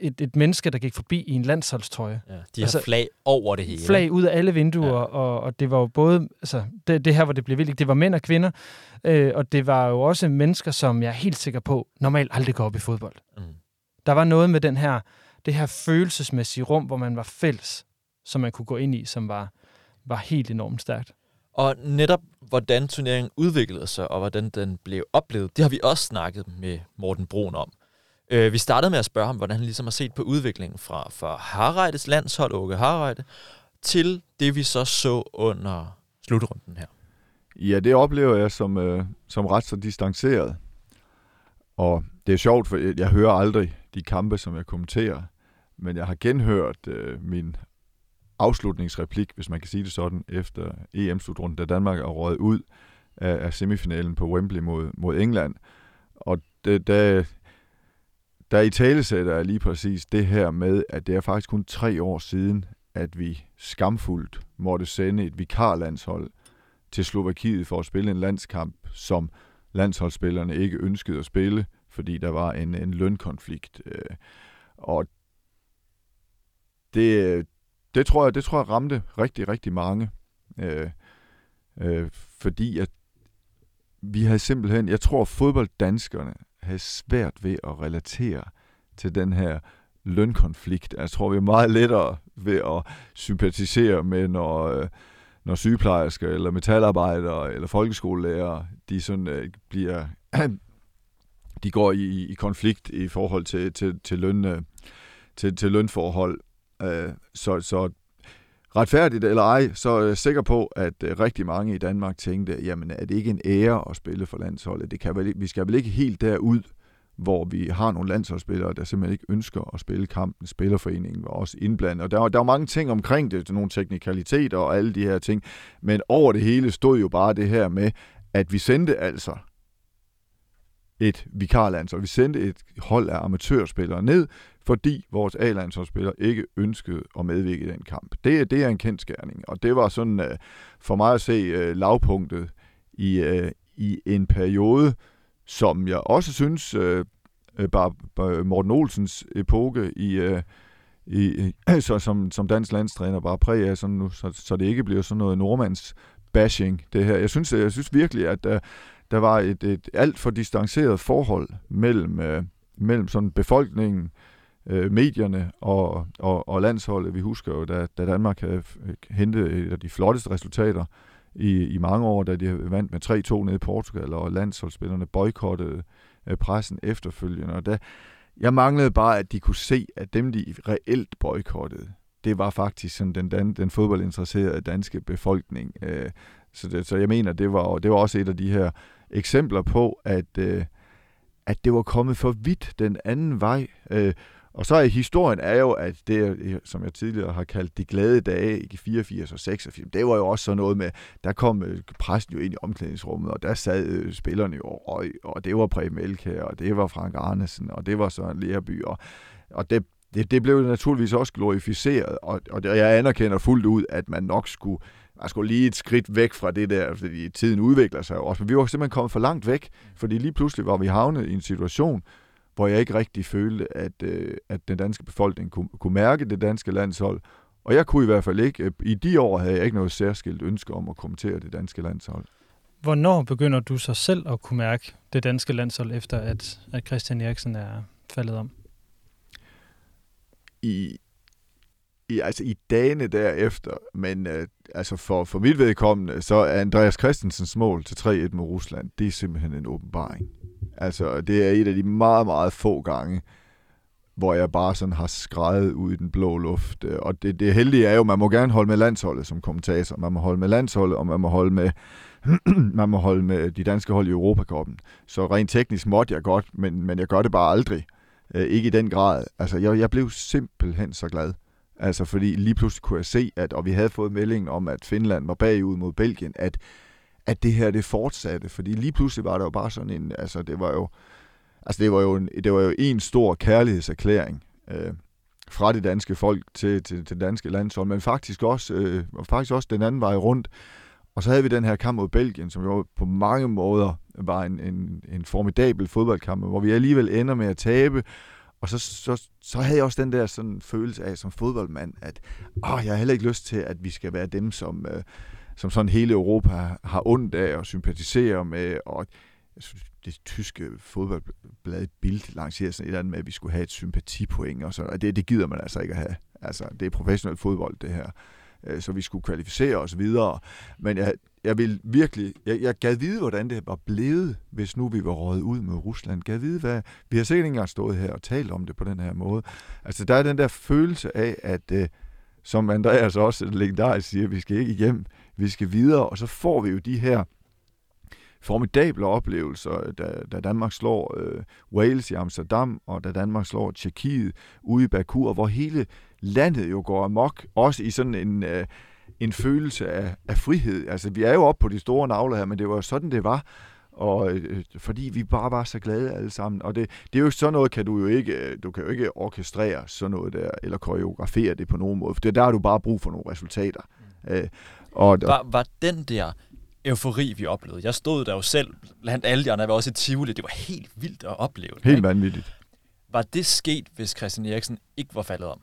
et, et menneske, der gik forbi i en landsholdstrøje. Ja, de altså, har flag over det hele. Flag ud af alle vinduer, ja. og, og det var jo både, altså det, det her, hvor det blev vildt, det var mænd og kvinder, øh, og det var jo også mennesker, som jeg er helt sikker på, normalt aldrig går op i fodbold. Mm. Der var noget med den her det her følelsesmæssige rum, hvor man var fælles, som man kunne gå ind i, som var, var helt enormt stærkt. Og netop hvordan turneringen udviklede sig, og hvordan den blev oplevet, det har vi også snakket med Morten Brun om. Øh, vi startede med at spørge ham, hvordan han ligesom har set på udviklingen fra, fra Harreides landshold, Åke Harreide, til det vi så så under slutrunden her. Ja, det oplever jeg som, øh, som ret så distanceret. Og det er sjovt, for jeg hører aldrig de kampe, som jeg kommenterer men jeg har genhørt øh, min afslutningsreplik, hvis man kan sige det sådan, efter EM-slutrunden, da Danmark er røget ud af, af semifinalen på Wembley mod, mod England. Og det, da, der i talesætter jeg lige præcis det her med, at det er faktisk kun tre år siden, at vi skamfuldt måtte sende et vikarlandshold til Slovakiet for at spille en landskamp, som landsholdsspillerne ikke ønskede at spille, fordi der var en, en lønkonflikt. Øh. Og det, øh, det, tror jeg, det tror jeg ramte rigtig, rigtig mange. Øh, øh, fordi at vi havde simpelthen, jeg tror fodbolddanskerne havde svært ved at relatere til den her lønkonflikt. Jeg tror, vi er meget lettere ved at sympatisere med, når, øh, når sygeplejersker eller metalarbejdere eller folkeskolelærer, de sådan øh, bliver de går i, i konflikt i forhold til, til, til, løn, øh, til, til lønforhold. Øh, så, så retfærdigt eller ej, så er jeg sikker på, at øh, rigtig mange i Danmark tænkte, jamen er det ikke en ære at spille for landsholdet? Det kan vel, vi skal vel ikke helt derud, hvor vi har nogle landsholdsspillere, der simpelthen ikke ønsker at spille kampen. Spillerforeningen var også indblandet. Og der, var, der var mange ting omkring det, nogle teknikaliteter og alle de her ting. Men over det hele stod jo bare det her med, at vi sendte altså et vikarlandshold. Vi sendte et hold af amatørspillere ned, fordi vores A-landsholdsspiller ikke ønskede at medvirke i den kamp. Det, det er en kendskærning, og det var sådan uh, for mig at se uh, lavpunktet i, uh, i en periode, som jeg også synes, uh, bare, bare Morten Olsens epoke i, uh, i, så, som, som dansk landstræner bare præg af, sådan nu, så, så det ikke bliver sådan noget nordmands bashing, det her. Jeg synes, jeg synes virkelig, at uh, der var et, et alt for distanceret forhold mellem, uh, mellem sådan befolkningen, øh, Øh, medierne og, og, og landsholdet. Vi husker jo, da, da Danmark øh, havde hentet et af de flotteste resultater i, i mange år, da de vandt med 3-2 nede i Portugal, og landsholdsspillerne boykottede øh, pressen efterfølgende. Og da, jeg manglede bare, at de kunne se, at dem, de reelt boykottede, det var faktisk sådan den, den, den fodboldinteresserede danske befolkning. Øh, så, det, så jeg mener, det var, det var også et af de her eksempler på, at, øh, at det var kommet for vidt den anden vej. Øh, og så er historien er jo, at det, som jeg tidligere har kaldt de glade dage i 84 og 86, det var jo også sådan noget med, der kom øh, præsten jo ind i omklædningsrummet, og der sad øh, spillerne jo og røg, og det var Preben Elkær, og det var Frank Arnesen, og det var Søren Lerby, og, og det, det, det blev naturligvis også glorificeret, og, og jeg anerkender fuldt ud, at man nok skulle, man skulle lige et skridt væk fra det der, fordi tiden udvikler sig jo også, men vi var simpelthen kommet for langt væk, fordi lige pludselig var vi havnet i en situation, hvor jeg ikke rigtig følte, at, øh, at den danske befolkning kunne, kunne mærke det danske landshold. Og jeg kunne i hvert fald ikke, øh, i de år havde jeg ikke noget særskilt ønske om at kommentere det danske landshold. Hvornår begynder du så selv at kunne mærke det danske landshold, efter at, at Christian Eriksen er faldet om? I, i, altså i dagene derefter, men øh, altså for, for mit vedkommende, så er Andreas Christensens mål til 3-1 med Rusland, det er simpelthen en åbenbaring. Altså, det er et af de meget, meget få gange, hvor jeg bare sådan har skrejet ud i den blå luft. Øh, og det, det heldige er jo, at man må gerne holde med landsholdet som kommentator. Man må holde med landsholdet, og man må holde med, man må holde med de danske hold i Europakoppen. Så rent teknisk måtte jeg godt, men, men jeg gør det bare aldrig. Øh, ikke i den grad. Altså, jeg, jeg blev simpelthen så glad. Altså, fordi lige pludselig kunne jeg se, at, og vi havde fået meldingen om, at Finland var bagud mod Belgien, at at det her det fortsatte, fordi lige pludselig var det jo bare sådan en, altså det var jo, altså det var jo en, det var jo en stor kærlighedserklæring øh, fra det danske folk til, til, til det danske landshold, men faktisk også, øh, faktisk også den anden vej rundt. Og så havde vi den her kamp mod Belgien, som jo på mange måder var en, en, en formidabel fodboldkamp, hvor vi alligevel ender med at tabe, og så, så, så havde jeg også den der sådan følelse af som fodboldmand, at åh, jeg har heller ikke lyst til, at vi skal være dem, som, øh, som sådan hele Europa har ondt af og sympatiserer med, og jeg synes, det tyske fodboldblad Bild lancerer sådan et eller andet med, at vi skulle have et sympatipoeng, og så, og det, det gider man altså ikke at have. Altså, det er professionel fodbold, det her. Øh, så vi skulle kvalificere os videre. Men jeg, jeg vil virkelig, jeg, jeg gad vide, hvordan det var blevet, hvis nu vi var røget ud med Rusland. Gad vide, hvad, vi har sikkert ikke engang stået her og talt om det på den her måde. Altså, der er den der følelse af, at, øh, som Andreas også legendarisk siger, vi skal ikke hjem, vi skal videre, og så får vi jo de her formidable oplevelser, da, da Danmark slår øh, Wales i Amsterdam, og da Danmark slår Tjekkiet ude i Baku, og hvor hele landet jo går amok, også i sådan en, øh, en følelse af, af frihed. Altså, vi er jo oppe på de store navler her, men det var sådan, det var og øh, fordi vi bare var så glade alle sammen. Og det, det er jo sådan noget, kan du jo ikke, øh, du kan jo ikke orkestrere sådan noget der, eller koreografere det på nogen måde, for det, der har du bare brug for nogle resultater. Mm. Øh, og, var, var den der eufori, vi oplevede. Jeg stod der jo selv blandt alle de andre, jeg var også i Tivoli. Det var helt vildt at opleve. det, Helt ikke? vanvittigt. Var det sket, hvis Christian Eriksen ikke var faldet om?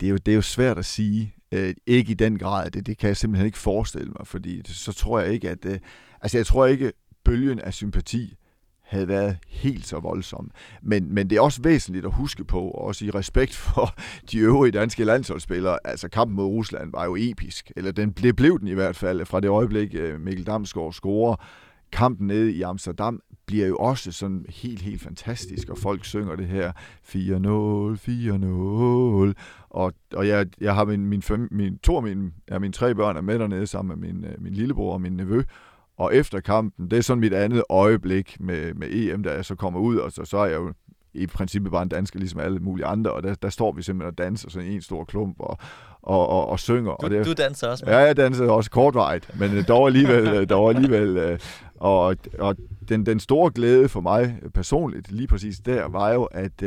Det er jo, det er jo svært at sige. Øh, ikke i den grad. Det, det kan jeg simpelthen ikke forestille mig, fordi så tror jeg ikke, at... Øh, altså, jeg tror ikke, bølgen af sympati havde været helt så voldsom. Men, men det er også væsentligt at huske på, og også i respekt for de øvrige danske landsholdsspillere, altså kampen mod Rusland var jo episk, eller den blev, blev den i hvert fald, fra det øjeblik øh, Mikkel Damsgaard scorer. Kampen nede i Amsterdam bliver jo også sådan helt, helt fantastisk, og folk synger det her 4-0, 4-0, og, og jeg, jeg har min, min, fem, min, to af mine, ja, mine tre børn er med dernede sammen med min, øh, min lillebror og min nevø, og efter kampen, det er sådan mit andet øjeblik med, med EM, da jeg så kommer ud, og så, så er jeg jo i princippet bare en dansker, ligesom alle mulige andre, og der, der står vi simpelthen og danser sådan en stor klump og, og, og, og synger. Du, og det, du danser også med. Ja, jeg dansede også kortvarigt, men øh, dog alligevel, øh, dog alligevel øh, og, og den, den store glæde for mig personligt, lige præcis der, var jo, at,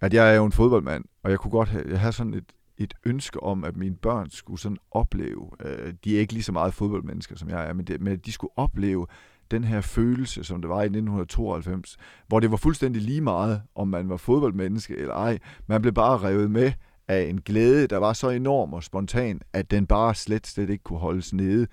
at jeg er jo en fodboldmand, og jeg kunne godt have, jeg havde sådan et, et ønske om, at mine børn skulle sådan opleve, øh, de er ikke lige så meget fodboldmennesker, som jeg er, men, det, men at de skulle opleve den her følelse, som det var i 1992, hvor det var fuldstændig lige meget, om man var fodboldmenneske eller ej. Man blev bare revet med af en glæde, der var så enorm og spontan, at den bare slet, slet ikke kunne holdes nede.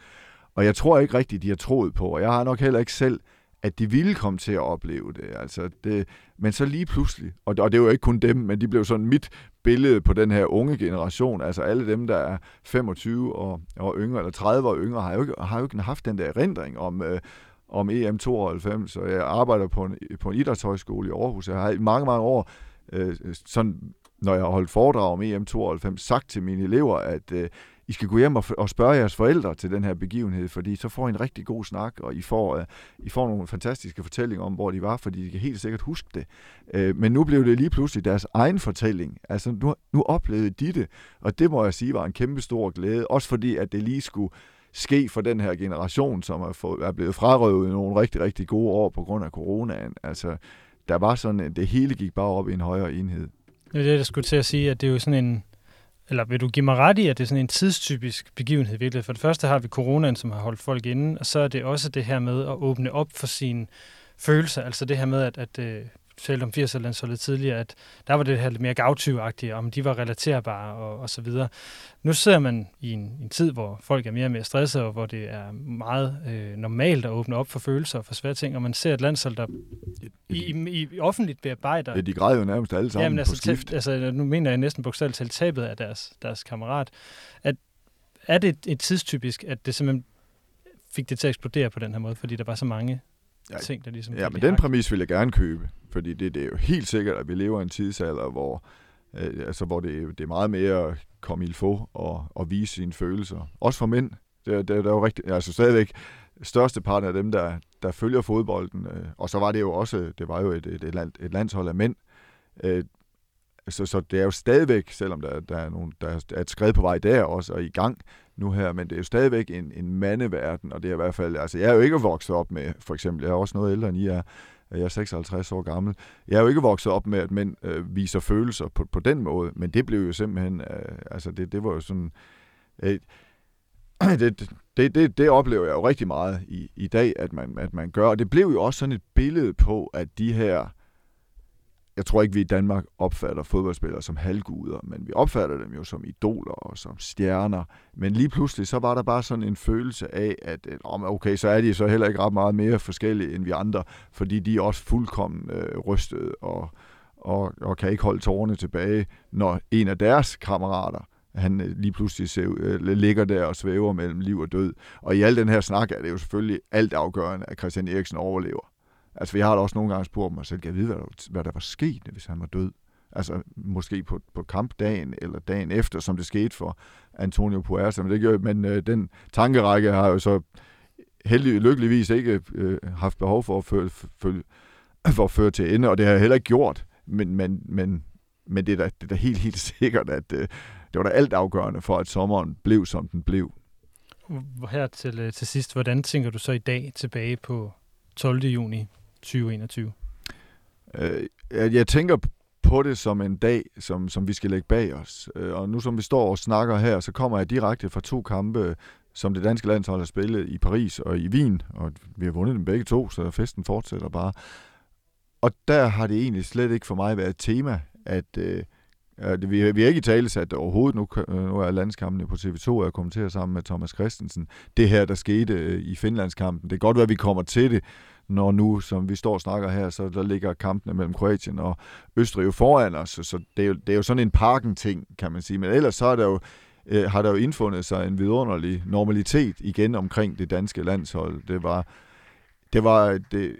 Og jeg tror ikke rigtigt, de har troet på, og jeg har nok heller ikke selv, at de ville komme til at opleve det. Altså det men så lige pludselig, og, og det er jo ikke kun dem, men de blev sådan mit billede på den her unge generation, altså alle dem, der er 25 og, og yngre, eller 30 og yngre, har jo ikke, har jo ikke haft den der erindring om, øh, om EM92, og jeg arbejder på en, på en idrætshøjskole i Aarhus. Jeg har i mange, mange år, øh, sådan, når jeg har holdt foredrag om EM92, sagt til mine elever, at øh, i skal gå hjem og, og spørge jeres forældre til den her begivenhed, fordi så får I en rigtig god snak, og I får, øh, I får nogle fantastiske fortællinger om, hvor de var, fordi de kan helt sikkert huske det. Øh, men nu blev det lige pludselig deres egen fortælling. Altså, nu, nu oplevede de det, og det må jeg sige var en kæmpe stor glæde, også fordi, at det lige skulle ske for den her generation, som er, fået, er blevet frarøvet nogle rigtig, rigtig gode år på grund af coronaen. Altså, der var sådan, det hele gik bare op i en højere enhed. Det er det, jeg skulle til at sige, at det er jo sådan en, eller vil du give mig ret i, at det er sådan en tidstypisk begivenhed virkelig? For det første har vi coronaen, som har holdt folk inde, og så er det også det her med at åbne op for sine følelser. Altså det her med, at, at øh, talte om 80'er-landsholdet tidligere, at der var det her lidt mere gavtyvagtige, om de var relaterbare og, og så videre. Nu sidder man i en, en tid, hvor folk er mere og mere stresset, og hvor det er meget øh, normalt at åbne op for følelser og for svære ting, og man ser et landshold, der i, i, i offentligt bearbejder... Ja, de græd jo nærmest alle sammen Jamen, altså, på skift. altså, nu mener jeg næsten bogstaveligt talt tabet af deres, deres kammerat. At, er det et, et tidstypisk, at det simpelthen fik det til at eksplodere på den her måde, fordi der var så mange Ja, ting, der ligesom... Ja, men i den hak? præmis vil jeg gerne købe, fordi det, det er jo helt sikkert, at vi lever i en tidsalder, hvor, øh, altså, hvor det, det er meget mere komme il få og, og vise sine følelser. Også for mænd. Det, det, det er jo rigtig, altså stadigvæk største part af dem, der, der følger fodbolden. Øh, og så var det jo også, det var jo et, et, et, land, et landshold af mænd. Øh, så, så det er jo stadigvæk, selvom der, der, er nogle, der er et skridt på vej der også, og i gang nu her, men det er jo stadigvæk en, en mandeverden, og det er i hvert fald, altså jeg er jo ikke vokset op med, for eksempel, jeg er også noget ældre end I er, jeg er 56 år gammel, jeg er jo ikke vokset op med, at mænd øh, viser følelser på, på den måde, men det blev jo simpelthen, øh, altså det, det var jo sådan, øh, det, det, det, det oplever jeg jo rigtig meget i, i dag, at man, at man gør, og det blev jo også sådan et billede på, at de her jeg tror ikke, vi i Danmark opfatter fodboldspillere som halvguder, men vi opfatter dem jo som idoler og som stjerner. Men lige pludselig, så var der bare sådan en følelse af, at øh, okay, så er de så heller ikke ret meget mere forskellige end vi andre, fordi de er også fuldkommen øh, rystet og, og, og kan ikke holde tårerne tilbage, når en af deres kammerater, han øh, lige pludselig ser, øh, ligger der og svæver mellem liv og død. Og i al den her snak er det jo selvfølgelig alt afgørende, at Christian Eriksen overlever. Altså, vi har da også nogle gange spurgt mig selv, kan jeg vide, hvad der, hvad der var sket, hvis han var død? Altså, måske på, på kampdagen eller dagen efter, som det skete for Antonio Puerta. Men, det gjorde, men øh, den tankerække har jo så heldig, lykkeligvis ikke øh, haft behov for at, føre, føre, for at føre til ende, og det har jeg heller ikke gjort. Men, men, men, men det, er da, det er da helt, helt sikkert, at øh, det var da alt afgørende for, at sommeren blev, som den blev. Her til, øh, til sidst, hvordan tænker du så i dag tilbage på 12. juni 2021? Øh, jeg, tænker på det som en dag, som, som vi skal lægge bag os. Øh, og nu som vi står og snakker her, så kommer jeg direkte fra to kampe som det danske landshold har spillet i Paris og i Wien, og vi har vundet dem begge to, så festen fortsætter bare. Og der har det egentlig slet ikke for mig været et tema, at øh, Øh, vi, vi er ikke i tale sat overhovedet, nu, øh, nu er landskampen på TV2, og jeg kommenterer sammen med Thomas Christensen, det her, der skete øh, i Finlandskampen. Det er godt være, at vi kommer til det, når nu, som vi står og snakker her, så der ligger kampene mellem Kroatien og Østrig jo foran os, så det er jo, det er jo sådan en parken-ting, kan man sige. Men ellers så er der jo, øh, har der jo indfundet sig en vidunderlig normalitet igen omkring det danske landshold. Det var, det var, det,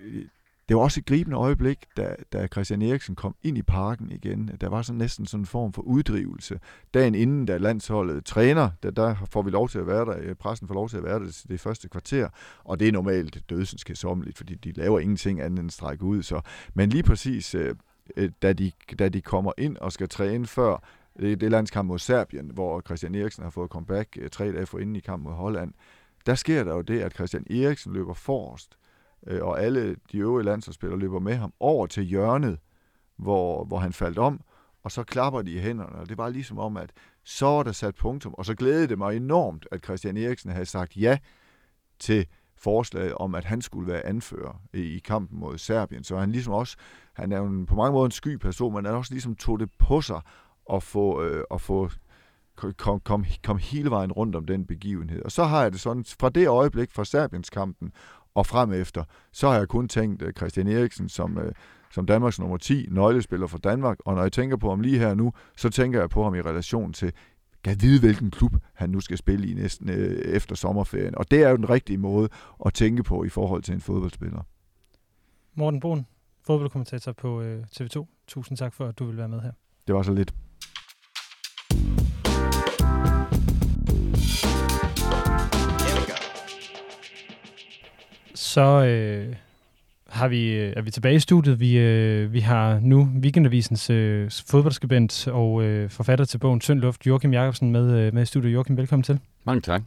det var også et gribende øjeblik, da, da Christian Eriksen kom ind i parken igen. Der var så næsten sådan en form for uddrivelse. Dagen inden, da landsholdet træner, der, der får vi lov til at være der, øh, pressen får lov til at være der det, det første kvarter, og det er normalt dødsenskæsommeligt, fordi de laver ingenting andet end strække ud. Så. Men lige præcis, øh, øh, da, de, da de kommer ind og skal træne før det, det landskamp mod Serbien, hvor Christian Eriksen har fået comeback tre dage forinden i kamp mod Holland, der sker der jo det, at Christian Eriksen løber forrest, øh, og alle de øvrige landsholdsspillere løber med ham over til hjørnet, hvor, hvor han faldt om, og så klapper de i hænderne, og det var ligesom om, at så var der sat punktum, og så glædede det mig enormt, at Christian Eriksen havde sagt ja til forslaget om, at han skulle være anfører i kampen mod Serbien. Så han ligesom også, han er jo på mange måder en sky person, men han også ligesom tog det på sig at få, øh, at få kom, kom, kom hele vejen rundt om den begivenhed. Og så har jeg det sådan, fra det øjeblik fra Serbiens kampen og frem efter, så har jeg kun tænkt uh, Christian Eriksen som, uh, som Danmarks nummer 10 nøglespiller for Danmark, og når jeg tænker på ham lige her nu, så tænker jeg på ham i relation til, kan vide, hvilken klub han nu skal spille i næsten uh, efter sommerferien. Og det er jo den rigtige måde at tænke på i forhold til en fodboldspiller. Morten Brun, fodboldkommentator på uh, TV2. Tusind tak for, at du vil være med her. Det var så lidt. Så øh, har vi, øh, er vi tilbage i studiet. Vi, øh, vi har nu Weekendavisens øh, fodboldskribent og øh, forfatter til bogen Tynd Luft, Joachim Jacobsen, med, øh, med i studiet. Joachim, velkommen til. Mange tak.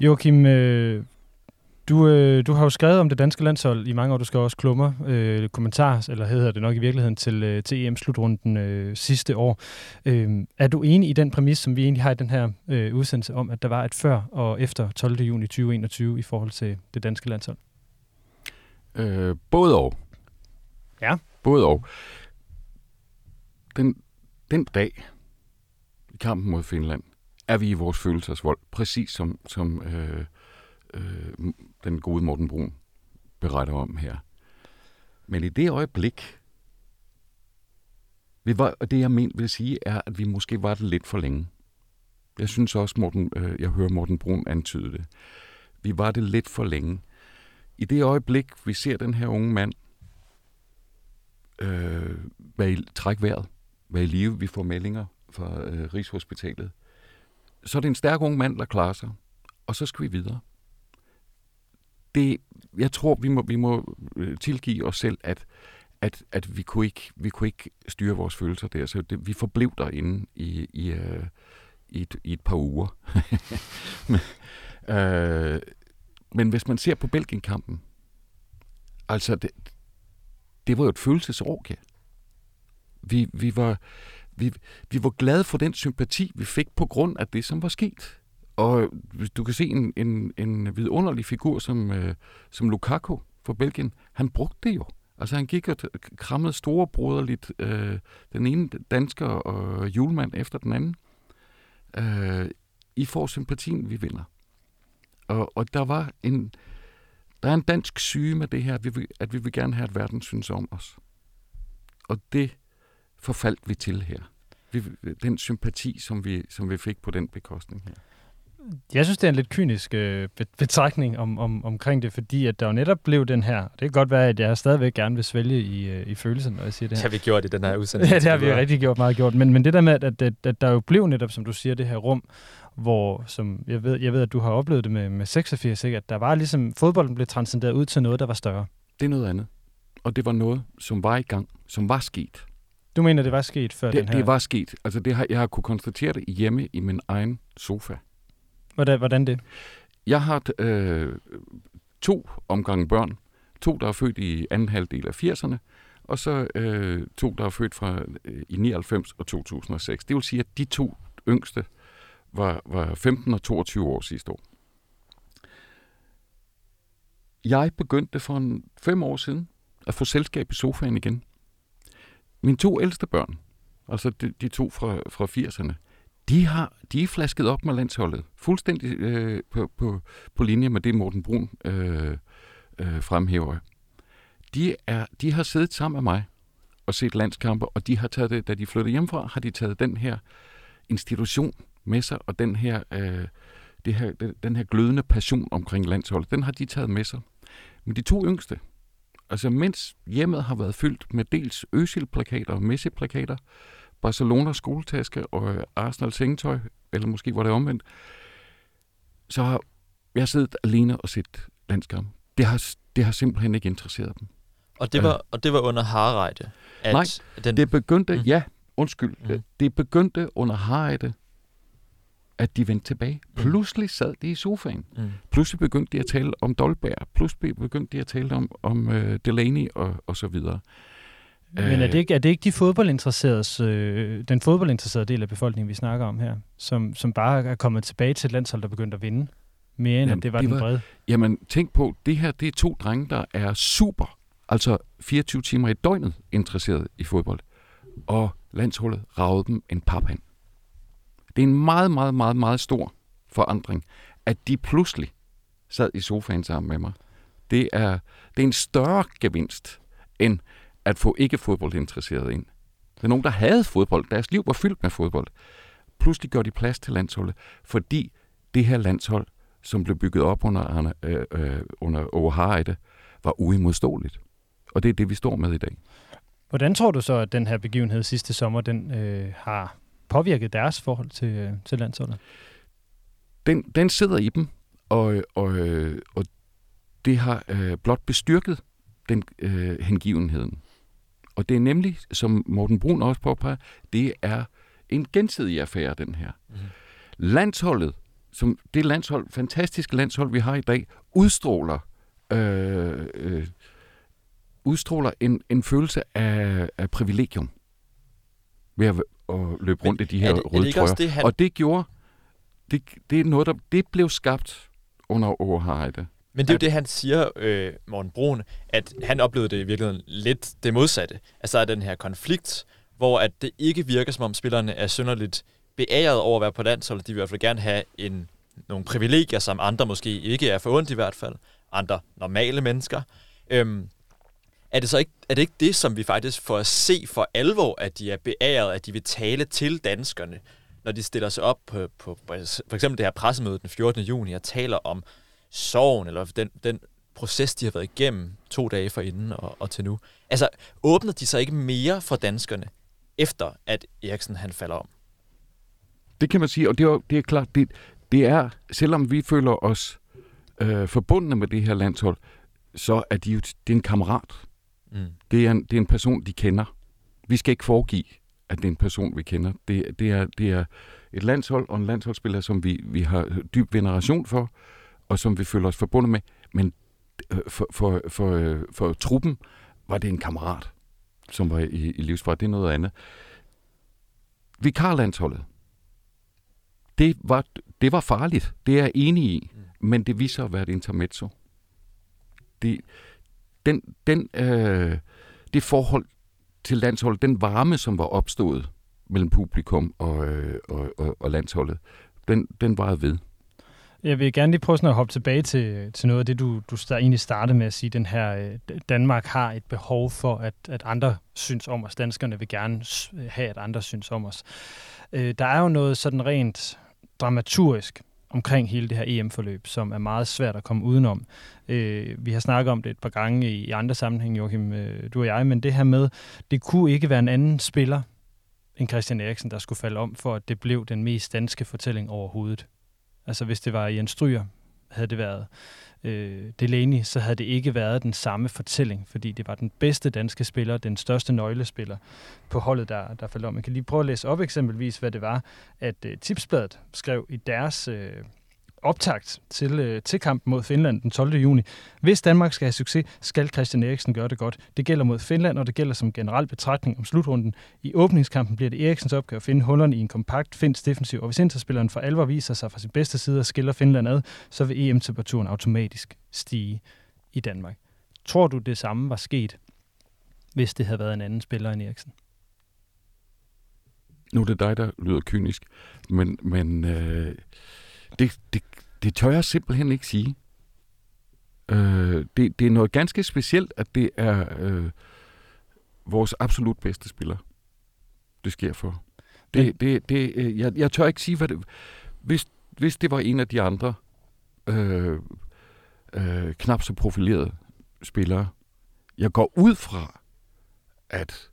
Joachim, øh, du, øh, du har jo skrevet om det danske landshold i mange år. Du skal også klummer øh, kommentar, eller hedder det nok i virkeligheden, til, øh, til EM-slutrunden øh, sidste år. Øh, er du enig i den præmis, som vi egentlig har i den her øh, udsendelse om, at der var et før og efter 12. juni 2021 i forhold til det danske landshold? Øh, både og. Ja. Både og. Den, den dag i kampen mod Finland, er vi i vores følelsesvold, præcis som, som øh, øh, den gode Morten Brun beretter om her. Men i det øjeblik, vi var, og det jeg men, vil sige, er, at vi måske var det lidt for længe. Jeg synes også, Morten, øh, jeg hører Morten Brun antyde det. Vi var det lidt for længe i det øjeblik, vi ser den her unge mand øh, være i, træk vejret, være i live, vi får meldinger fra øh, Rigshospitalet, så er det en stærk ung mand, der klarer sig, og så skal vi videre. Det, jeg tror, vi må, vi må øh, tilgive os selv, at, at, at vi, kunne ikke, vi kunne ikke styre vores følelser der, så det, vi forblev derinde i, i, øh, i, et, i et par uger. Men, øh, men hvis man ser på Belgien-kampen, altså det, det var jo et følelsesorgie. Vi, vi, var, vi, vi var glade for den sympati, vi fik på grund af det, som var sket. Og du kan se en, en, en vidunderlig figur som, øh, som Lukaku for Belgien. Han brugte det jo. Altså han gik og krammede storebroderligt øh, den ene dansker og julemand efter den anden. Øh, I får sympatien, vi vinder. Og, og der var en, der er en dansk syge med det her, at vi, vil, at vi vil gerne have, at verden synes om os. Og det forfaldt vi til her. Vi, den sympati, som vi, som vi fik på den bekostning her. Jeg synes, det er en lidt kynisk øh, betragtning om, om, omkring det, fordi at der jo netop blev den her, det kan godt være, at jeg stadigvæk gerne vil svælge i, øh, i følelsen, når jeg siger det her. Det har vi gjort i den her udsendelse. ja, det har vi rigtig gjort, meget gjort. Men, men det der med, at, at, at der jo blev netop, som du siger, det her rum, hvor, som jeg ved, jeg ved at du har oplevet det med, med 86, ikke? at der var ligesom, fodbolden blev transcenderet ud til noget, der var større. Det er noget andet. Og det var noget, som var i gang, som var sket. Du mener, det var sket før det, den her? Det var sket. Altså, det har, jeg har kunne konstatere det hjemme i min egen sofa. Hvordan, hvordan det? Jeg har øh, to omgange børn. To, der er født i anden halvdel af 80'erne, og så øh, to, der er født fra øh, i 99 og 2006. Det vil sige, at de to yngste var, var 15 og 22 år sidste år. jeg begyndte for en fem år siden at få selskab i sofaen igen. Mine to ældste børn, altså de, de to fra, fra 80'erne, de, har, de er flasket op med landsholdet. Fuldstændig øh, på, på, på linje med det, Morten Brun øh, øh, fremhæver. De, er, de har siddet sammen med mig og set landskampe, og de har taget det, da de flyttede hjemmefra, har de taget den her institution med sig, og den her, øh, det her, den her glødende passion omkring landsholdet, den har de taget med sig. Men de to yngste, altså mens hjemmet har været fyldt med dels Øsil-plakater og Messi-plakater, Barcelona skoletaske og Arsenal sengetøj, eller måske var det omvendt, så har jeg siddet alene og set landskamp. Det har, det har simpelthen ikke interesseret dem. Og det var, og det var under Harreide? At Nej, den... det begyndte, mm. ja, undskyld, mm. det begyndte under Harreide, at de vendte tilbage. Mm. Pludselig sad de i sofaen. Mm. Pludselig begyndte de at tale om Dolberg. Pludselig begyndte de at tale om, om uh, Delaney og, og så videre. Men er det ikke, er det ikke de fodboldinteresserede, øh, den fodboldinteresserede del af befolkningen, vi snakker om her, som, som bare er kommet tilbage til et landshold, der begyndte at vinde? Mere end jamen, at det var det den brede? Jamen, tænk på, det her det er to drenge, der er super, altså 24 timer i døgnet interesseret i fodbold. Og landsholdet ragede dem en paphand. Det er en meget, meget, meget, meget stor forandring, at de pludselig sad i sofaen sammen med mig. Det er, det er en større gevinst, end at få ikke fodboldinteresseret ind. Det er nogen, der havde fodbold. Deres liv var fyldt med fodbold. Pludselig gør de plads til landsholdet, fordi det her landshold, som blev bygget op under, øh, øh, under Overharde, var uimodståeligt. Og det er det, vi står med i dag. Hvordan tror du så, at den her begivenhed sidste sommer, den øh, har påvirket deres forhold til, øh, til landsholdet? Den, den sidder i dem, og, og, og det har øh, blot bestyrket den øh, hengivenheden. Og det er nemlig, som Morten Brun også påpeger, det er en gensidig affære, den her. Mm. Landsholdet, som det landshold, fantastiske landshold, vi har i dag, udstråler, øh, øh, udstråler en, en følelse af, af privilegium ved at, at løbe rundt Men i de her det, røde trøjer. Det, han... Og det gjorde, det, det er noget, der det blev skabt under Overheide. Men det er jo det, han siger, øh, Morten Brun, at han oplevede det i virkeligheden lidt det modsatte. Altså den her konflikt, hvor at det ikke virker, som om spillerne er synderligt beæret over at være på landsholdet. De vil i hvert fald gerne have en, nogle privilegier, som andre måske ikke er for ondt i hvert fald. Andre normale mennesker. Øhm, er det så ikke, er det ikke det, som vi faktisk får at se for alvor, at de er beæret, at de vil tale til danskerne, når de stiller sig op på, på, på for eksempel det her pressemøde den 14. juni og taler om sorgen, eller den, den proces, de har været igennem to dage for inden og, og til nu. Altså, åbner de sig ikke mere for danskerne, efter at Eriksen han falder om? Det kan man sige, og det er, det er klart, det, det er, selvom vi føler os øh, forbundne med det her landshold, så er de jo, det er en kammerat. Mm. Det, er en, det er en person, de kender. Vi skal ikke foregive, at det er en person, vi kender. Det, det, er, det er et landshold og en landsholdsspiller, som vi, vi har dyb veneration for, og som vi føler os forbundet med. Men øh, for, for, for, øh, for truppen var det en kammerat, som var i, i livsfar. Det er noget andet. Vikarlandsholdet, det var, det var farligt. Det er jeg enig i. Mm. Men det viser at være et intermezzo. Det, den, den, øh, det forhold til landsholdet, den varme, som var opstået mellem publikum og, øh, og, og, og landsholdet, den, den var ved. Jeg vil gerne lige prøve sådan at hoppe tilbage til, til noget af det, du, du egentlig startede med at sige, den her, øh, Danmark har et behov for, at, at andre synes om os. Danskerne vil gerne have, at andre synes om os. Øh, der er jo noget sådan rent dramaturgisk omkring hele det her EM-forløb, som er meget svært at komme udenom. Øh, vi har snakket om det et par gange i, i andre sammenhæng, Joachim, øh, du og jeg, men det her med, det kunne ikke være en anden spiller end Christian Eriksen, der skulle falde om, for at det blev den mest danske fortælling overhovedet. Altså hvis det var Jens Stryger, havde det været øh, Delaney, så havde det ikke været den samme fortælling, fordi det var den bedste danske spiller, den største nøglespiller på holdet, der, der faldt om. Jeg kan lige prøve at læse op eksempelvis, hvad det var, at øh, Tipsbladet skrev i deres øh, optakt til, øh, til kampen mod Finland den 12. juni. Hvis Danmark skal have succes, skal Christian Eriksen gøre det godt. Det gælder mod Finland, og det gælder som generel betragtning om slutrunden. I åbningskampen bliver det Eriksens opgave at finde hullerne i en kompakt finsk defensiv, og hvis interspilleren for alvor viser sig fra sin bedste side og skiller Finland ad, så vil EM-temperaturen automatisk stige i Danmark. Tror du, det samme var sket, hvis det havde været en anden spiller end Eriksen? Nu er det dig, der lyder kynisk, men, men øh, det, det, det tør jeg simpelthen ikke sige. Øh, det, det er noget ganske specielt, at det er øh, vores absolut bedste spiller, det sker for. Det, det, det, øh, jeg, jeg tør ikke sige, hvad det... Hvis, hvis det var en af de andre øh, øh, knap så profilerede spillere, jeg går ud fra, at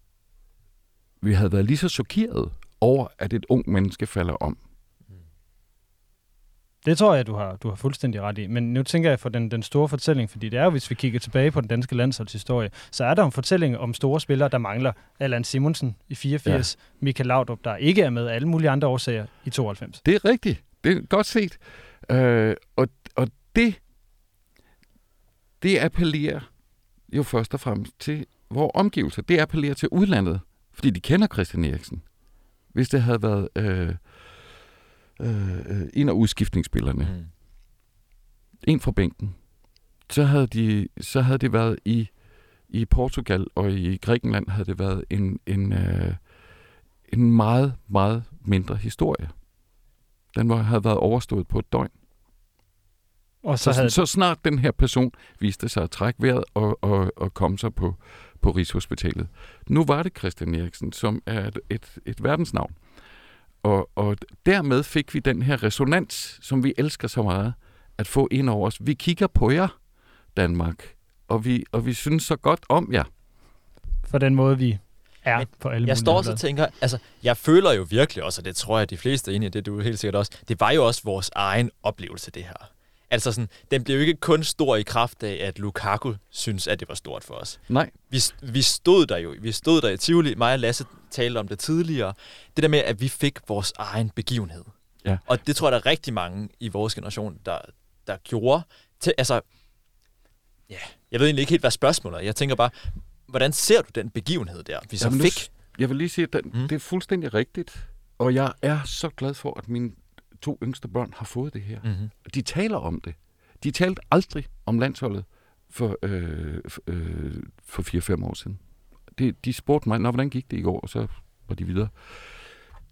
vi havde været lige så chokeret over, at et ung menneske falder om. Det tror jeg, du har, du har fuldstændig ret i. Men nu tænker jeg for den, den store fortælling, fordi det er jo, hvis vi kigger tilbage på den danske landsholdshistorie, så er der en fortælling om store spillere, der mangler. Allan Simonsen i 84, ja. Michael Laudrup, der ikke er med, alle mulige andre årsager i 92. Det er rigtigt. Det er godt set. Øh, og, og det, det appellerer jo først og fremmest til vores omgivelser. Det appellerer til udlandet, fordi de kender Christian Eriksen. Hvis det havde været øh, øh, en af udskiftningsspillerne, mm. en fra bænken, så havde, de, så havde det været i, i Portugal og i Grækenland havde det været en, en, øh, en meget, meget mindre historie. Den var, havde været overstået på et døgn. Og så, så, havde... så snart den her person viste sig at trække vejret og, og, og komme sig på, på Rigshospitalet. Nu var det Christian Eriksen, som er et, et, et verdensnavn. Og, og dermed fik vi den her resonans, som vi elsker så meget, at få ind over os. Vi kigger på jer, Danmark, og vi, og vi synes så godt om jer. For den måde, vi er Men på alle Jeg står også og tænker, altså, jeg føler jo virkelig også, og det tror jeg, de fleste er enige i, det du helt sikkert også, det var jo også vores egen oplevelse, det her. Altså sådan, den blev jo ikke kun stor i kraft af, at Lukaku synes, at det var stort for os. Nej. Vi, vi stod der jo. Vi stod der i Tivoli. Mig og Lasse talte om det tidligere. Det der med, at vi fik vores egen begivenhed. Ja. Og det tror jeg, der er rigtig mange i vores generation, der, der gjorde. Til, altså, ja, jeg ved egentlig ikke helt, hvad spørgsmålet er. Jeg tænker bare, hvordan ser du den begivenhed der, vi så Jamen, fik? Jeg vil lige sige, at den, mm. det er fuldstændig rigtigt. Og jeg er så glad for, at min to yngste børn har fået det her. Mm-hmm. De taler om det. De talte aldrig om landsholdet for, øh, øh, for 4-5 år siden. De, de spurgte mig, hvordan gik det i går, og så var de videre.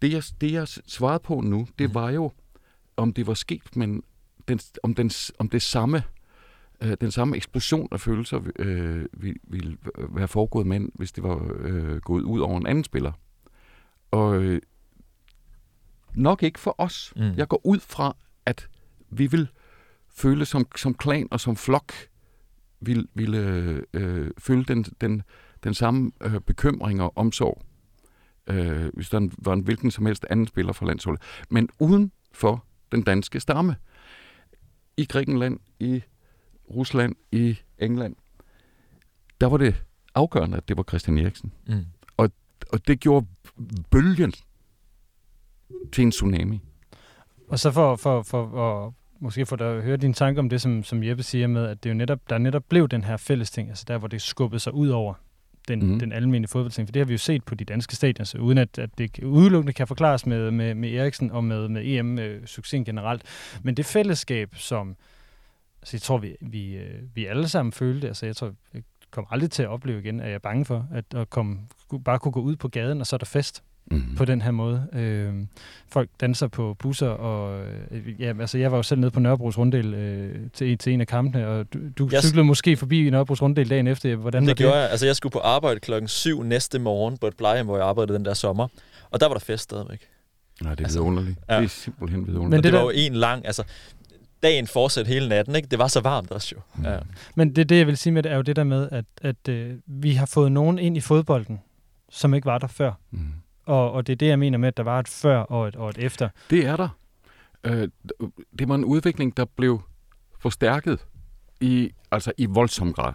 Det jeg, det, jeg svarede på nu, det mm. var jo, om det var sket, men den, om, den, om det samme, øh, den samme eksplosion af følelser øh, ville, ville være foregået med, hvis det var øh, gået ud over en anden spiller. Og øh, nok ikke for os. Mm. Jeg går ud fra, at vi vil føle som, som klan og som flok, vil, vil øh, øh, føle den, den, den samme øh, bekymring og omsorg, øh, hvis der var en hvilken som helst anden spiller for landsholdet. Men uden for den danske stamme. I Grækenland, i Rusland, i England, der var det afgørende, at det var Christian Eriksen. Mm. Og, og det gjorde bølgen til en tsunami. Og så for, for, for, for måske for at høre dine tanker om det, som, som Jeppe siger med, at det jo netop, der netop blev den her fælles ting, altså der, hvor det skubbede sig ud over den, mm. den almindelige fodboldting. For det har vi jo set på de danske stadion, så uden at, at det udelukkende kan forklares med, med, med Eriksen og med, med EM-succesen generelt. Men det fællesskab, som altså jeg tror, vi, vi, øh, vi alle sammen følte, altså jeg tror, jeg kommer aldrig til at opleve igen, at jeg er bange for, at, at komme, bare kunne gå ud på gaden, og så er der fest mm. på den her måde. Øh, folk danser på busser, og øh, ja, altså, jeg var jo selv nede på Nørrebros Runddel øh, til, til en af kampene, og du, du yes. cyklede måske forbi Nørrebros Runddel dagen efter. Hvordan det var gjorde det? jeg. Altså, jeg skulle på arbejde klokken 7 næste morgen på et plejehjem, hvor jeg arbejdede den der sommer, og der var der fest stadigvæk. Nej, det er altså, vidunderligt. Ja. Det er simpelthen vidunderligt. Men det, det var der... jo en lang, altså dagen fortsætte hele natten. Ikke? Det var så varmt også jo. Mm. Ja. Men det, det, jeg vil sige med det, er jo det der med, at, at øh, vi har fået nogen ind i fodbolden, som ikke var der før. Mm. Og, og det er det, jeg mener med, at der var et før og et, og et efter. Det er der. Øh, det var en udvikling, der blev forstærket i, altså i voldsom grad.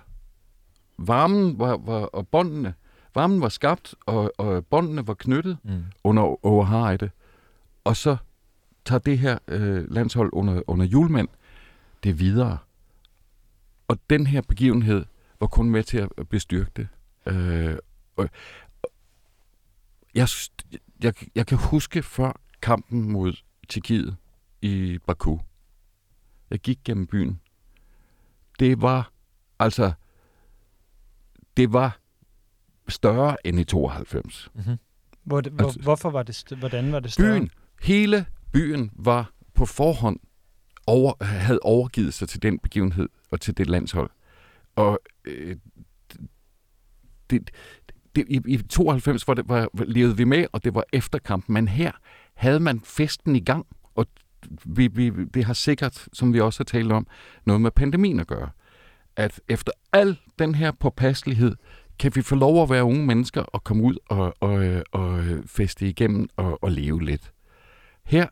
Varmen var, var, og båndene, varmen var skabt, og, og båndene var knyttet mm. under overharde. Og så tager det her øh, landshold under, under julemand det videre. Og den her begivenhed var kun med til at bestyrke det. Øh, og, jeg, jeg, jeg kan huske før kampen mod Tjekkiet i Baku. Jeg gik gennem byen. Det var Altså, det var større end i 92. Mm-hmm. Hvor, hvor, Altså- hvorfor var det, hvordan var det større? Byen, hele byen var på forhånd over, havde overgivet sig til den begivenhed og til det landshold. Og øh, det, det, i, i 92 var det, var, levede vi med, og det var efter kampen. Men her havde man festen i gang, og vi, vi, det har sikkert, som vi også har talt om, noget med pandemien at gøre. At efter al den her påpasselighed, kan vi få lov at være unge mennesker og komme ud og, og, og feste igennem og, og leve lidt. Her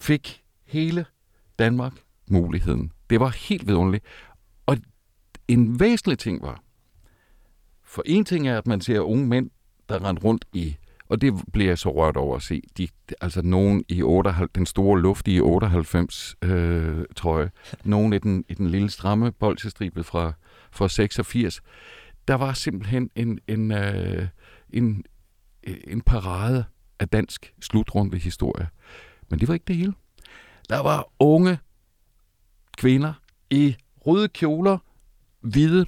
fik hele Danmark muligheden. Det var helt vidunderligt. Og en væsentlig ting var, for en ting er, at man ser unge mænd, der rent rundt i, og det bliver jeg så rørt over at se, de, altså nogen i 98, den store luftige 98 øh, trøje, nogen i den, i den lille stramme bolsestribe fra, fra 86. Der var simpelthen en, en, øh, en, øh, en parade af dansk slutrunde historie. Men det var ikke det hele. Der var unge kvinder i røde kjoler, hvide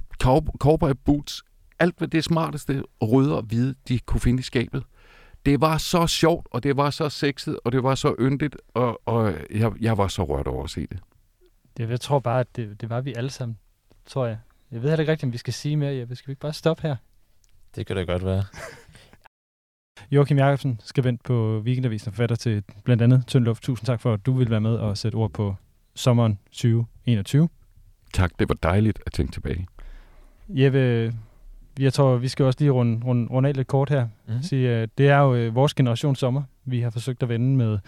cowboy boots, alt hvad det smarteste røde og hvide, de kunne finde i skabet. Det var så sjovt, og det var så sexet, og det var så yndigt, og, og jeg, jeg var så rørt over at se det. Det, jeg tror bare, at det, det var vi alle sammen, tror jeg. Jeg ved heller ikke rigtigt, om vi skal sige mere. Jeppe. Skal vi ikke bare stoppe her? Det kan da godt være. Joachim Jacobsen, skribent på Weekendavisen og forfatter til blandt andet Tyndluft. Tusind tak for, at du vil være med og sætte ord på sommeren 2021. Tak, det var dejligt at tænke tilbage. Jeppe, jeg tror, vi skal også lige runde, runde, runde af lidt kort her. Mm-hmm. Sige, at det er jo øh, vores generations sommer. Vi har forsøgt at vende med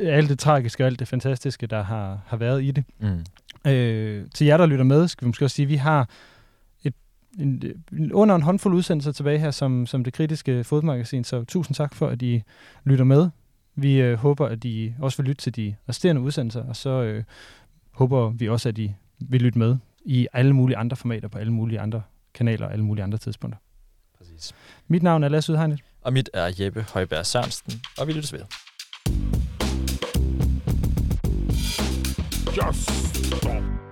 alt det tragiske og alt det fantastiske, der har, har været i det. Mm. Øh, til jer, der lytter med, skal vi måske også sige, at vi har et, en, en, under en håndfuld udsendelser tilbage her som, som det kritiske fodmagasin, så tusind tak for, at I lytter med. Vi øh, håber, at I også vil lytte til de resterende udsendelser, og så øh, håber vi også, at I vil lytte med i alle mulige andre formater, på alle mulige andre kanaler og alle mulige andre tidspunkter. Præcis. Mit navn er Lasse Udhegnet. Og mit er Jeppe Højberg Sørensen, og vi lyttes ved. Just stop.